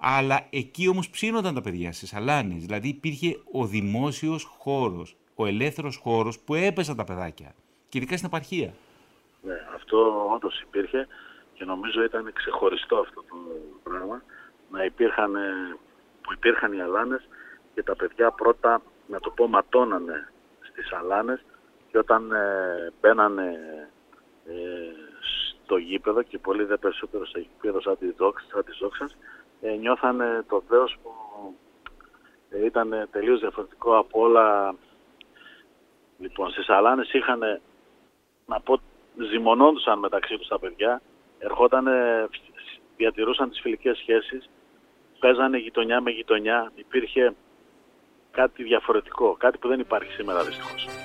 αλλά εκεί όμως ψήνονταν τα παιδιά στις αλάνες. Δηλαδή υπήρχε ο δημόσιος χώρος, ο ελεύθερος χώρος που έπεσαν τα παιδάκια. Και ειδικά στην επαρχία. Ναι, αυτό όντως υπήρχε και νομίζω ήταν ξεχωριστό αυτό το πράγμα. Να υπήρχαν, που υπήρχαν οι αλάνες και τα παιδιά πρώτα, να το πω, ματώνανε στις αλάνες και όταν ε, μπαίνανε ε, στο γήπεδο και πολύ δε περισσότερος στο γήπεδο σαν, τη δόξα, σαν της δόξας, ε, νιώθανε το δέος που ε, ήταν τελείως διαφορετικό από όλα. Λοιπόν, στις αλάνες είχαν, να πω, ζυμωνόντουσαν μεταξύ τους τα παιδιά, ερχόταν, διατηρούσαν τις φιλικές σχέσεις, παίζανε γειτονιά με γειτονιά, υπήρχε κάτι διαφορετικό, κάτι που δεν υπάρχει σήμερα δυστυχώς.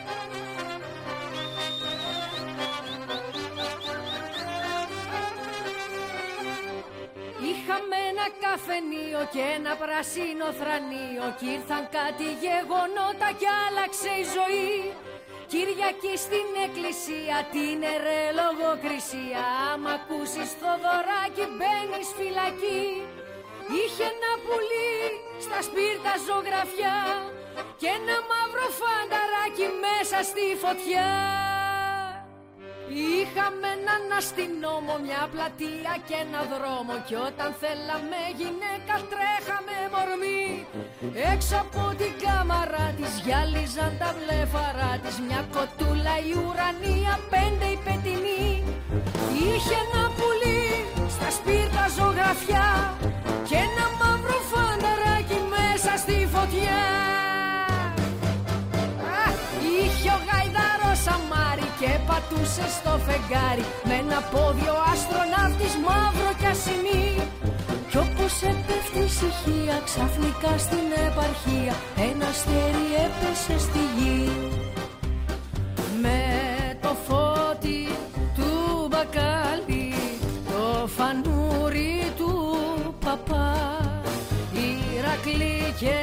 Ένα καφενείο και ένα πράσινο θρανείο Κι ήρθαν κάτι γεγονότα κι άλλαξε η ζωή. Κυριακή στην εκκλησία την ερε λογοκρισία. Άμα ακούσεις το δωράκι μπαίνεις φυλακή. Είχε ένα πουλί στα σπίρτα ζωγραφιά Και ένα μαύρο φανταράκι μέσα στη φωτιά Είχαμε έναν αστυνόμο, μια πλατεία και ένα δρόμο. Κι όταν θέλαμε γυναίκα τρέχαμε μορμή. Έξω από την κάμαρα της γυάλιζαν τα βλέφαρα της. Μια κοτούλα η ουρανία πέντε η πετινή Είχε ένα πουλί στα σπίρτα ζωγραφιά Και ένα και πατούσε στο φεγγάρι Με ένα πόδι ο αστροναύτης μαύρο κι ασημή. Κι όπως έπεφτει η ησυχία ξαφνικά στην επαρχία Ένα αστέρι έπεσε στη γη. Με το φώτι του μπακάλι Το φανούρι του παπά Ηρακλή και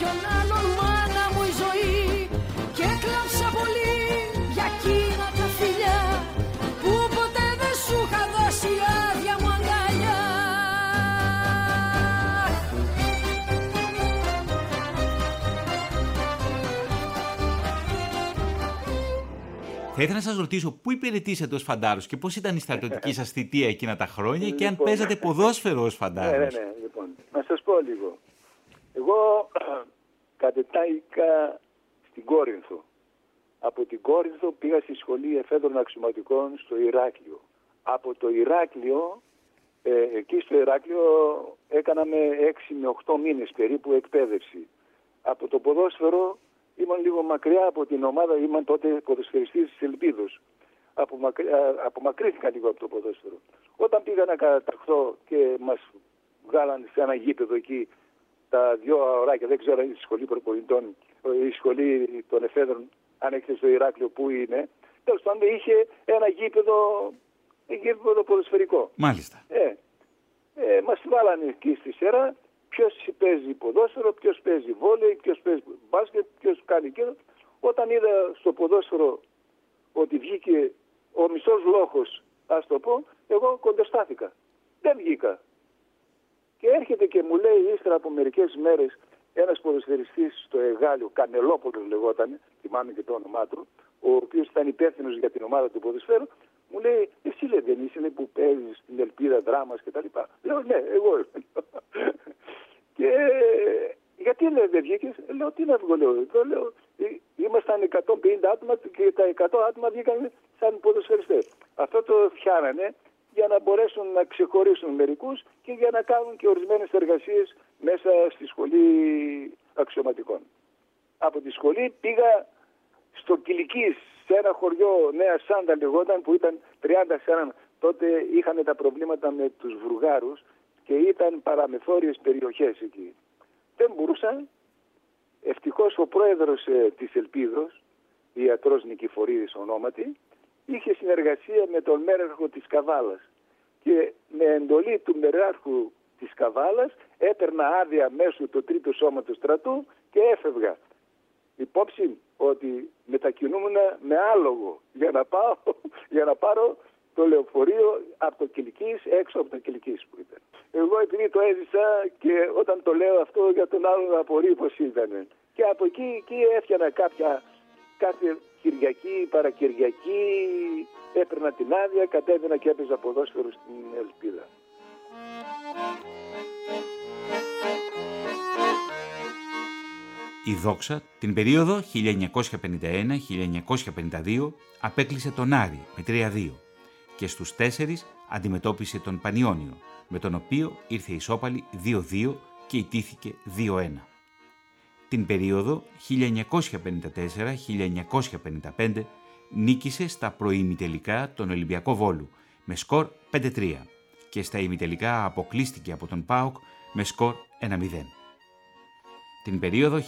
κάποιον άλλον μάνα μου η ζωή και κλάψα πολύ για εκείνα τα φιλιά που ποτέ δεν σου είχα δώσει άδεια μου αγκαλιά Θα ήθελα να σας ρωτήσω πού υπηρετήσατε ως φαντάρους και πώς ήταν η στρατιωτική σας θητεία εκείνα τα χρόνια και αν λοιπόν. παίζατε ποδόσφαιρο ως φαντάρους; Ναι, ναι, ναι, λοιπόν. Να σας πω λίγο. Εγώ κατετάγηκα στην Κόρινθο. Από την Κόρινθο πήγα στη σχολή εφέδρων αξιωματικών στο Ηράκλειο. Από το Ηράκλειο, ε, εκεί στο Ηράκλειο έκαναμε 6 με 8 μήνες περίπου εκπαίδευση. Από το ποδόσφαιρο ήμουν λίγο μακριά από την ομάδα, ήμουν τότε ποδοσφαιριστής της Ελπίδος. Απομακρυ- απομακρύνθηκα λίγο από το ποδόσφαιρο. Όταν πήγα να καταχθώ και μας βγάλαν σε ένα γήπεδο εκεί τα δυο ωράκια, δεν ξέρω αν είναι η σχολή προπονητών, η σχολή των εφέδρων, αν έχετε στο Ηράκλειο που είναι. Τέλος πάντων είχε ένα γήπεδο, γήπεδο ποδοσφαιρικό. Μάλιστα. Ε, ε, μας βάλανε εκεί στη σέρα ποιος παίζει ποδόσφαιρο, ποιος παίζει βόλεϊ, ποιος παίζει μπάσκετ, ποιος κάνει εκείνο. Όταν είδα στο ποδόσφαιρο ότι βγήκε ο μισός λόχος, ας το πω, εγώ κοντεστάθηκα. Δεν βγήκα. Και έρχεται και μου λέει ύστερα από μερικές μέρες ένας ποδοσφαιριστής στο Εγάλιο, Κανελόπουλος λεγόταν, θυμάμαι και το όνομά του, ο οποίος ήταν υπεύθυνος για την ομάδα του ποδοσφαίρου, μου λέει, εσύ λέει δεν είσαι λέει, που παίζεις στην ελπίδα δράμας και τα λοιπά. Λέω, ναι, εγώ είμαι. και γιατί λέει δεν βγήκες, λέω, τι να βγω, λέω, εδώ λέω, «Ε, ήμασταν 150 άτομα και τα 100 άτομα βγήκαν σαν ποδοσφαιριστές. Αυτό το φτιάνανε για να μπορέσουν να ξεχωρίσουν μερικούς και για να κάνουν και ορισμένες εργασίες μέσα στη σχολή αξιωματικών. Από τη σχολή πήγα στο Κιλικής, σε ένα χωριό Νέα Σάντα λεγόταν που ήταν 30 σε έναν. Τότε είχαν τα προβλήματα με τους Βουργάρους και ήταν παραμεθόριες περιοχές εκεί. Δεν μπορούσαν. Ευτυχώς ο πρόεδρος ε, της Ελπίδος, ιατρός Νικηφορίδης ονόματι, είχε συνεργασία με τον μέραρχο της Καβάλας και με εντολή του μεράρχου της Καβάλας έπαιρνα άδεια μέσω του τρίτου σώματος στρατού και έφευγα. Υπόψη ότι μετακινούμουν με άλογο για να, πάω, για να πάρω το λεωφορείο από το Κιλικής έξω από το Κιλικής που ήταν. Εγώ επειδή το έζησα και όταν το λέω αυτό για τον άλλον απορεί πως ήταν. Και από εκεί, εκεί έφτιανα κάποια κάθε Κυριακή, παρακυριακή, έπαιρνα την άδεια, κατέβαινα και έπαιζα ποδόσφαιρο στην Ελπίδα. Η Δόξα την περίοδο 1951-1952 απέκλεισε τον Άρη με 3-2 και στους 4 αντιμετώπισε τον Πανιόνιο με τον οποίο ήρθε ισόπαλη 2-2 και ιτήθηκε 2-1. Την περίοδο 1954-1955 νίκησε στα προημιτελικά τον Ολυμπιακό Βόλου με σκορ 5-3 και στα ημιτελικά αποκλείστηκε από τον ΠΑΟΚ με σκορ 1-0. Την περίοδο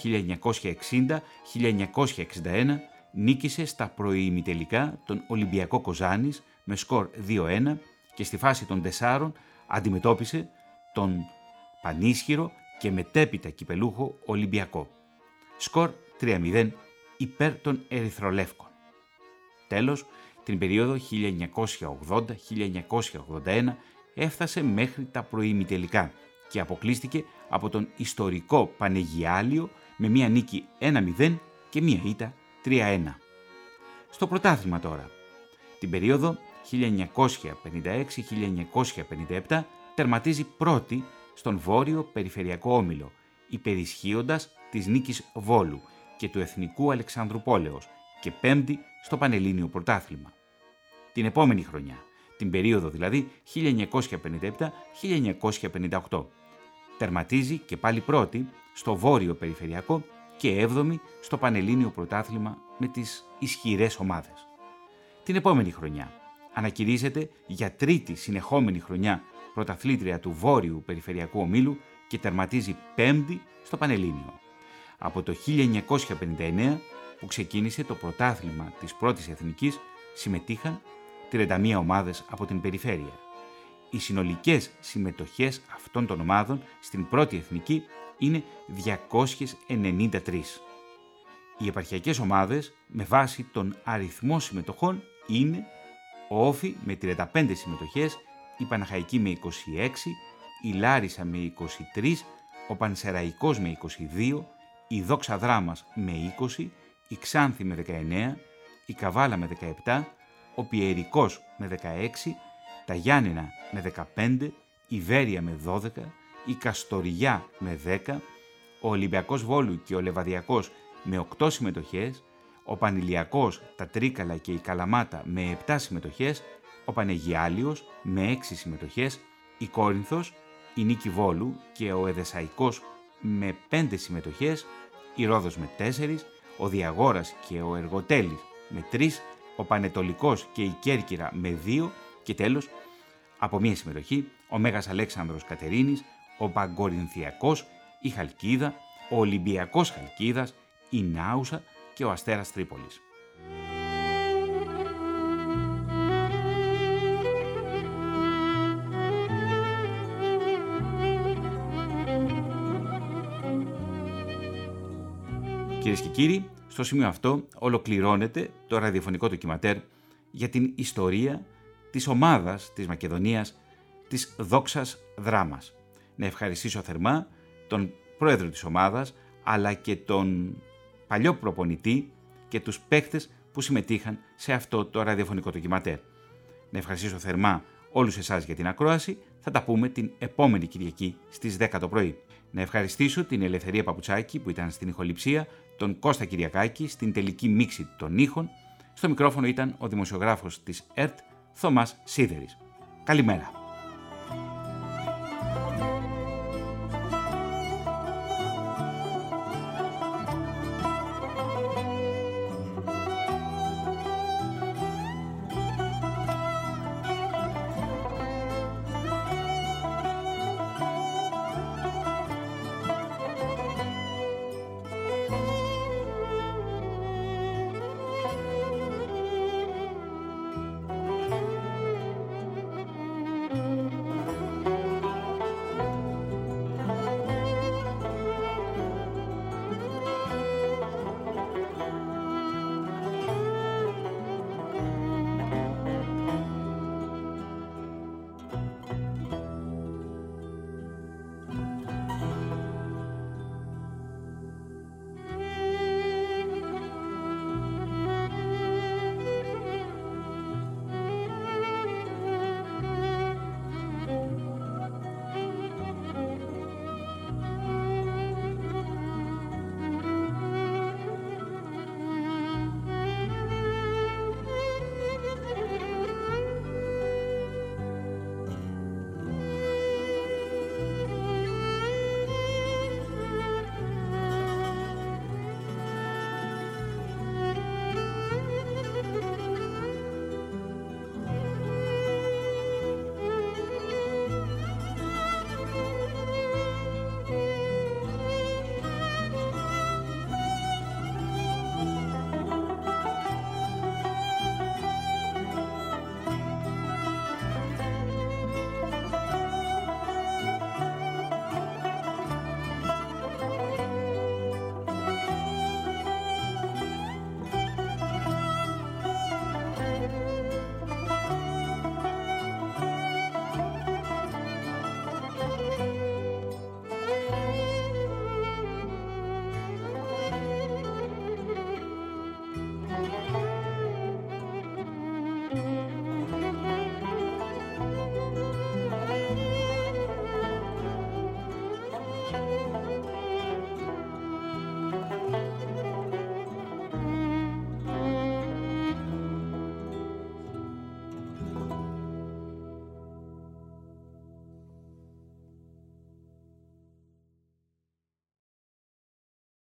1960-1961 νίκησε στα προημιτελικά τον Ολυμπιακό Κοζάνης με σκορ 2-1 και στη φάση των τεσσάρων αντιμετώπισε τον πανίσχυρο και μετέπειτα κυπελούχο Ολυμπιακό. Σκορ 3-0 υπέρ των Ερυθρολεύκων. Τέλος, την περίοδο 1980-1981 έφτασε μέχρι τα προημιτελικά και αποκλείστηκε από τον ιστορικό Πανεγιάλιο με μία νίκη 1-0 και μία ήττα 3-1. Στο πρωτάθλημα τώρα. Την περίοδο 1956-1957 τερματίζει πρώτη στον Βόρειο Περιφερειακό Όμιλο, υπερισχύοντας της νίκης Βόλου και του Εθνικού Αλεξάνδρου Πόλεως και πέμπτη στο Πανελλήνιο Πρωτάθλημα. Την επόμενη χρονιά, την περίοδο δηλαδή 1957-1958, τερματίζει και πάλι πρώτη στο Βόρειο Περιφερειακό και έβδομη στο Πανελλήνιο Πρωτάθλημα με τις ισχυρές ομάδες. Την επόμενη χρονιά ανακηρύσσεται για τρίτη συνεχόμενη χρονιά πρωταθλήτρια του Βόρειου Περιφερειακού Ομίλου και τερματίζει πέμπτη στο Πανελλήνιο. Από το 1959 που ξεκίνησε το πρωτάθλημα της πρώτης εθνικής συμμετείχαν 31 ομάδες από την περιφέρεια. Οι συνολικές συμμετοχές αυτών των ομάδων στην πρώτη εθνική είναι 293. Οι επαρχιακές ομάδες με βάση τον αριθμό συμμετοχών είναι ο Όφη με 35 συμμετοχές, η Παναχαϊκή με 26, η Λάρισα με 23, ο Πανσεραϊκός με 22, η Δόξα Δράμας με 20, η Ξάνθη με 19, η Καβάλα με 17, ο Πιερικός με 16, τα Γιάννενα με 15, η Βέρεια με 12, η Καστοριά με 10, ο Ολυμπιακός Βόλου και ο Λεβαδιακός με 8 συμμετοχές, ο Πανηλιακός, τα Τρίκαλα και η Καλαμάτα με 7 συμμετοχές, ο Πανεγιάλιος με 6 συμμετοχές, η Κόρινθος, η Νίκη Βόλου και ο Εδεσαϊκός με 5 συμμετοχές, η Ρόδος με 4, ο Διαγόρας και ο Εργοτέλης με 3, ο Πανετολικός και η Κέρκυρα με 2 και τέλος, από μία συμμετοχή, ο Μέγας Αλέξανδρος Κατερίνης, ο Παγκορινθιακός, η Χαλκίδα, ο Ολυμπιακός Χαλκίδας, η Νάουσα και ο Αστέρας Τρίπολης. Κυρίες και κύριοι, στο σημείο αυτό ολοκληρώνεται το ραδιοφωνικό ντοκιματέρ για την ιστορία της ομάδας της Μακεδονίας της Δόξας Δράμας. Να ευχαριστήσω θερμά τον πρόεδρο της ομάδας, αλλά και τον παλιό προπονητή και τους παίκτες που συμμετείχαν σε αυτό το ραδιοφωνικό ντοκιματέρ. Να ευχαριστήσω θερμά όλους εσάς για την ακρόαση, θα τα πούμε την επόμενη Κυριακή στις 10 το πρωί. Να ευχαριστήσω την Ελευθερία Παπουτσάκη που ήταν στην ηχοληψία, τον Κώστα Κυριακάκη στην τελική μίξη των ήχων. Στο μικρόφωνο ήταν ο δημοσιογράφος της ΕΡΤ, Θωμάς Σίδερης. Καλημέρα.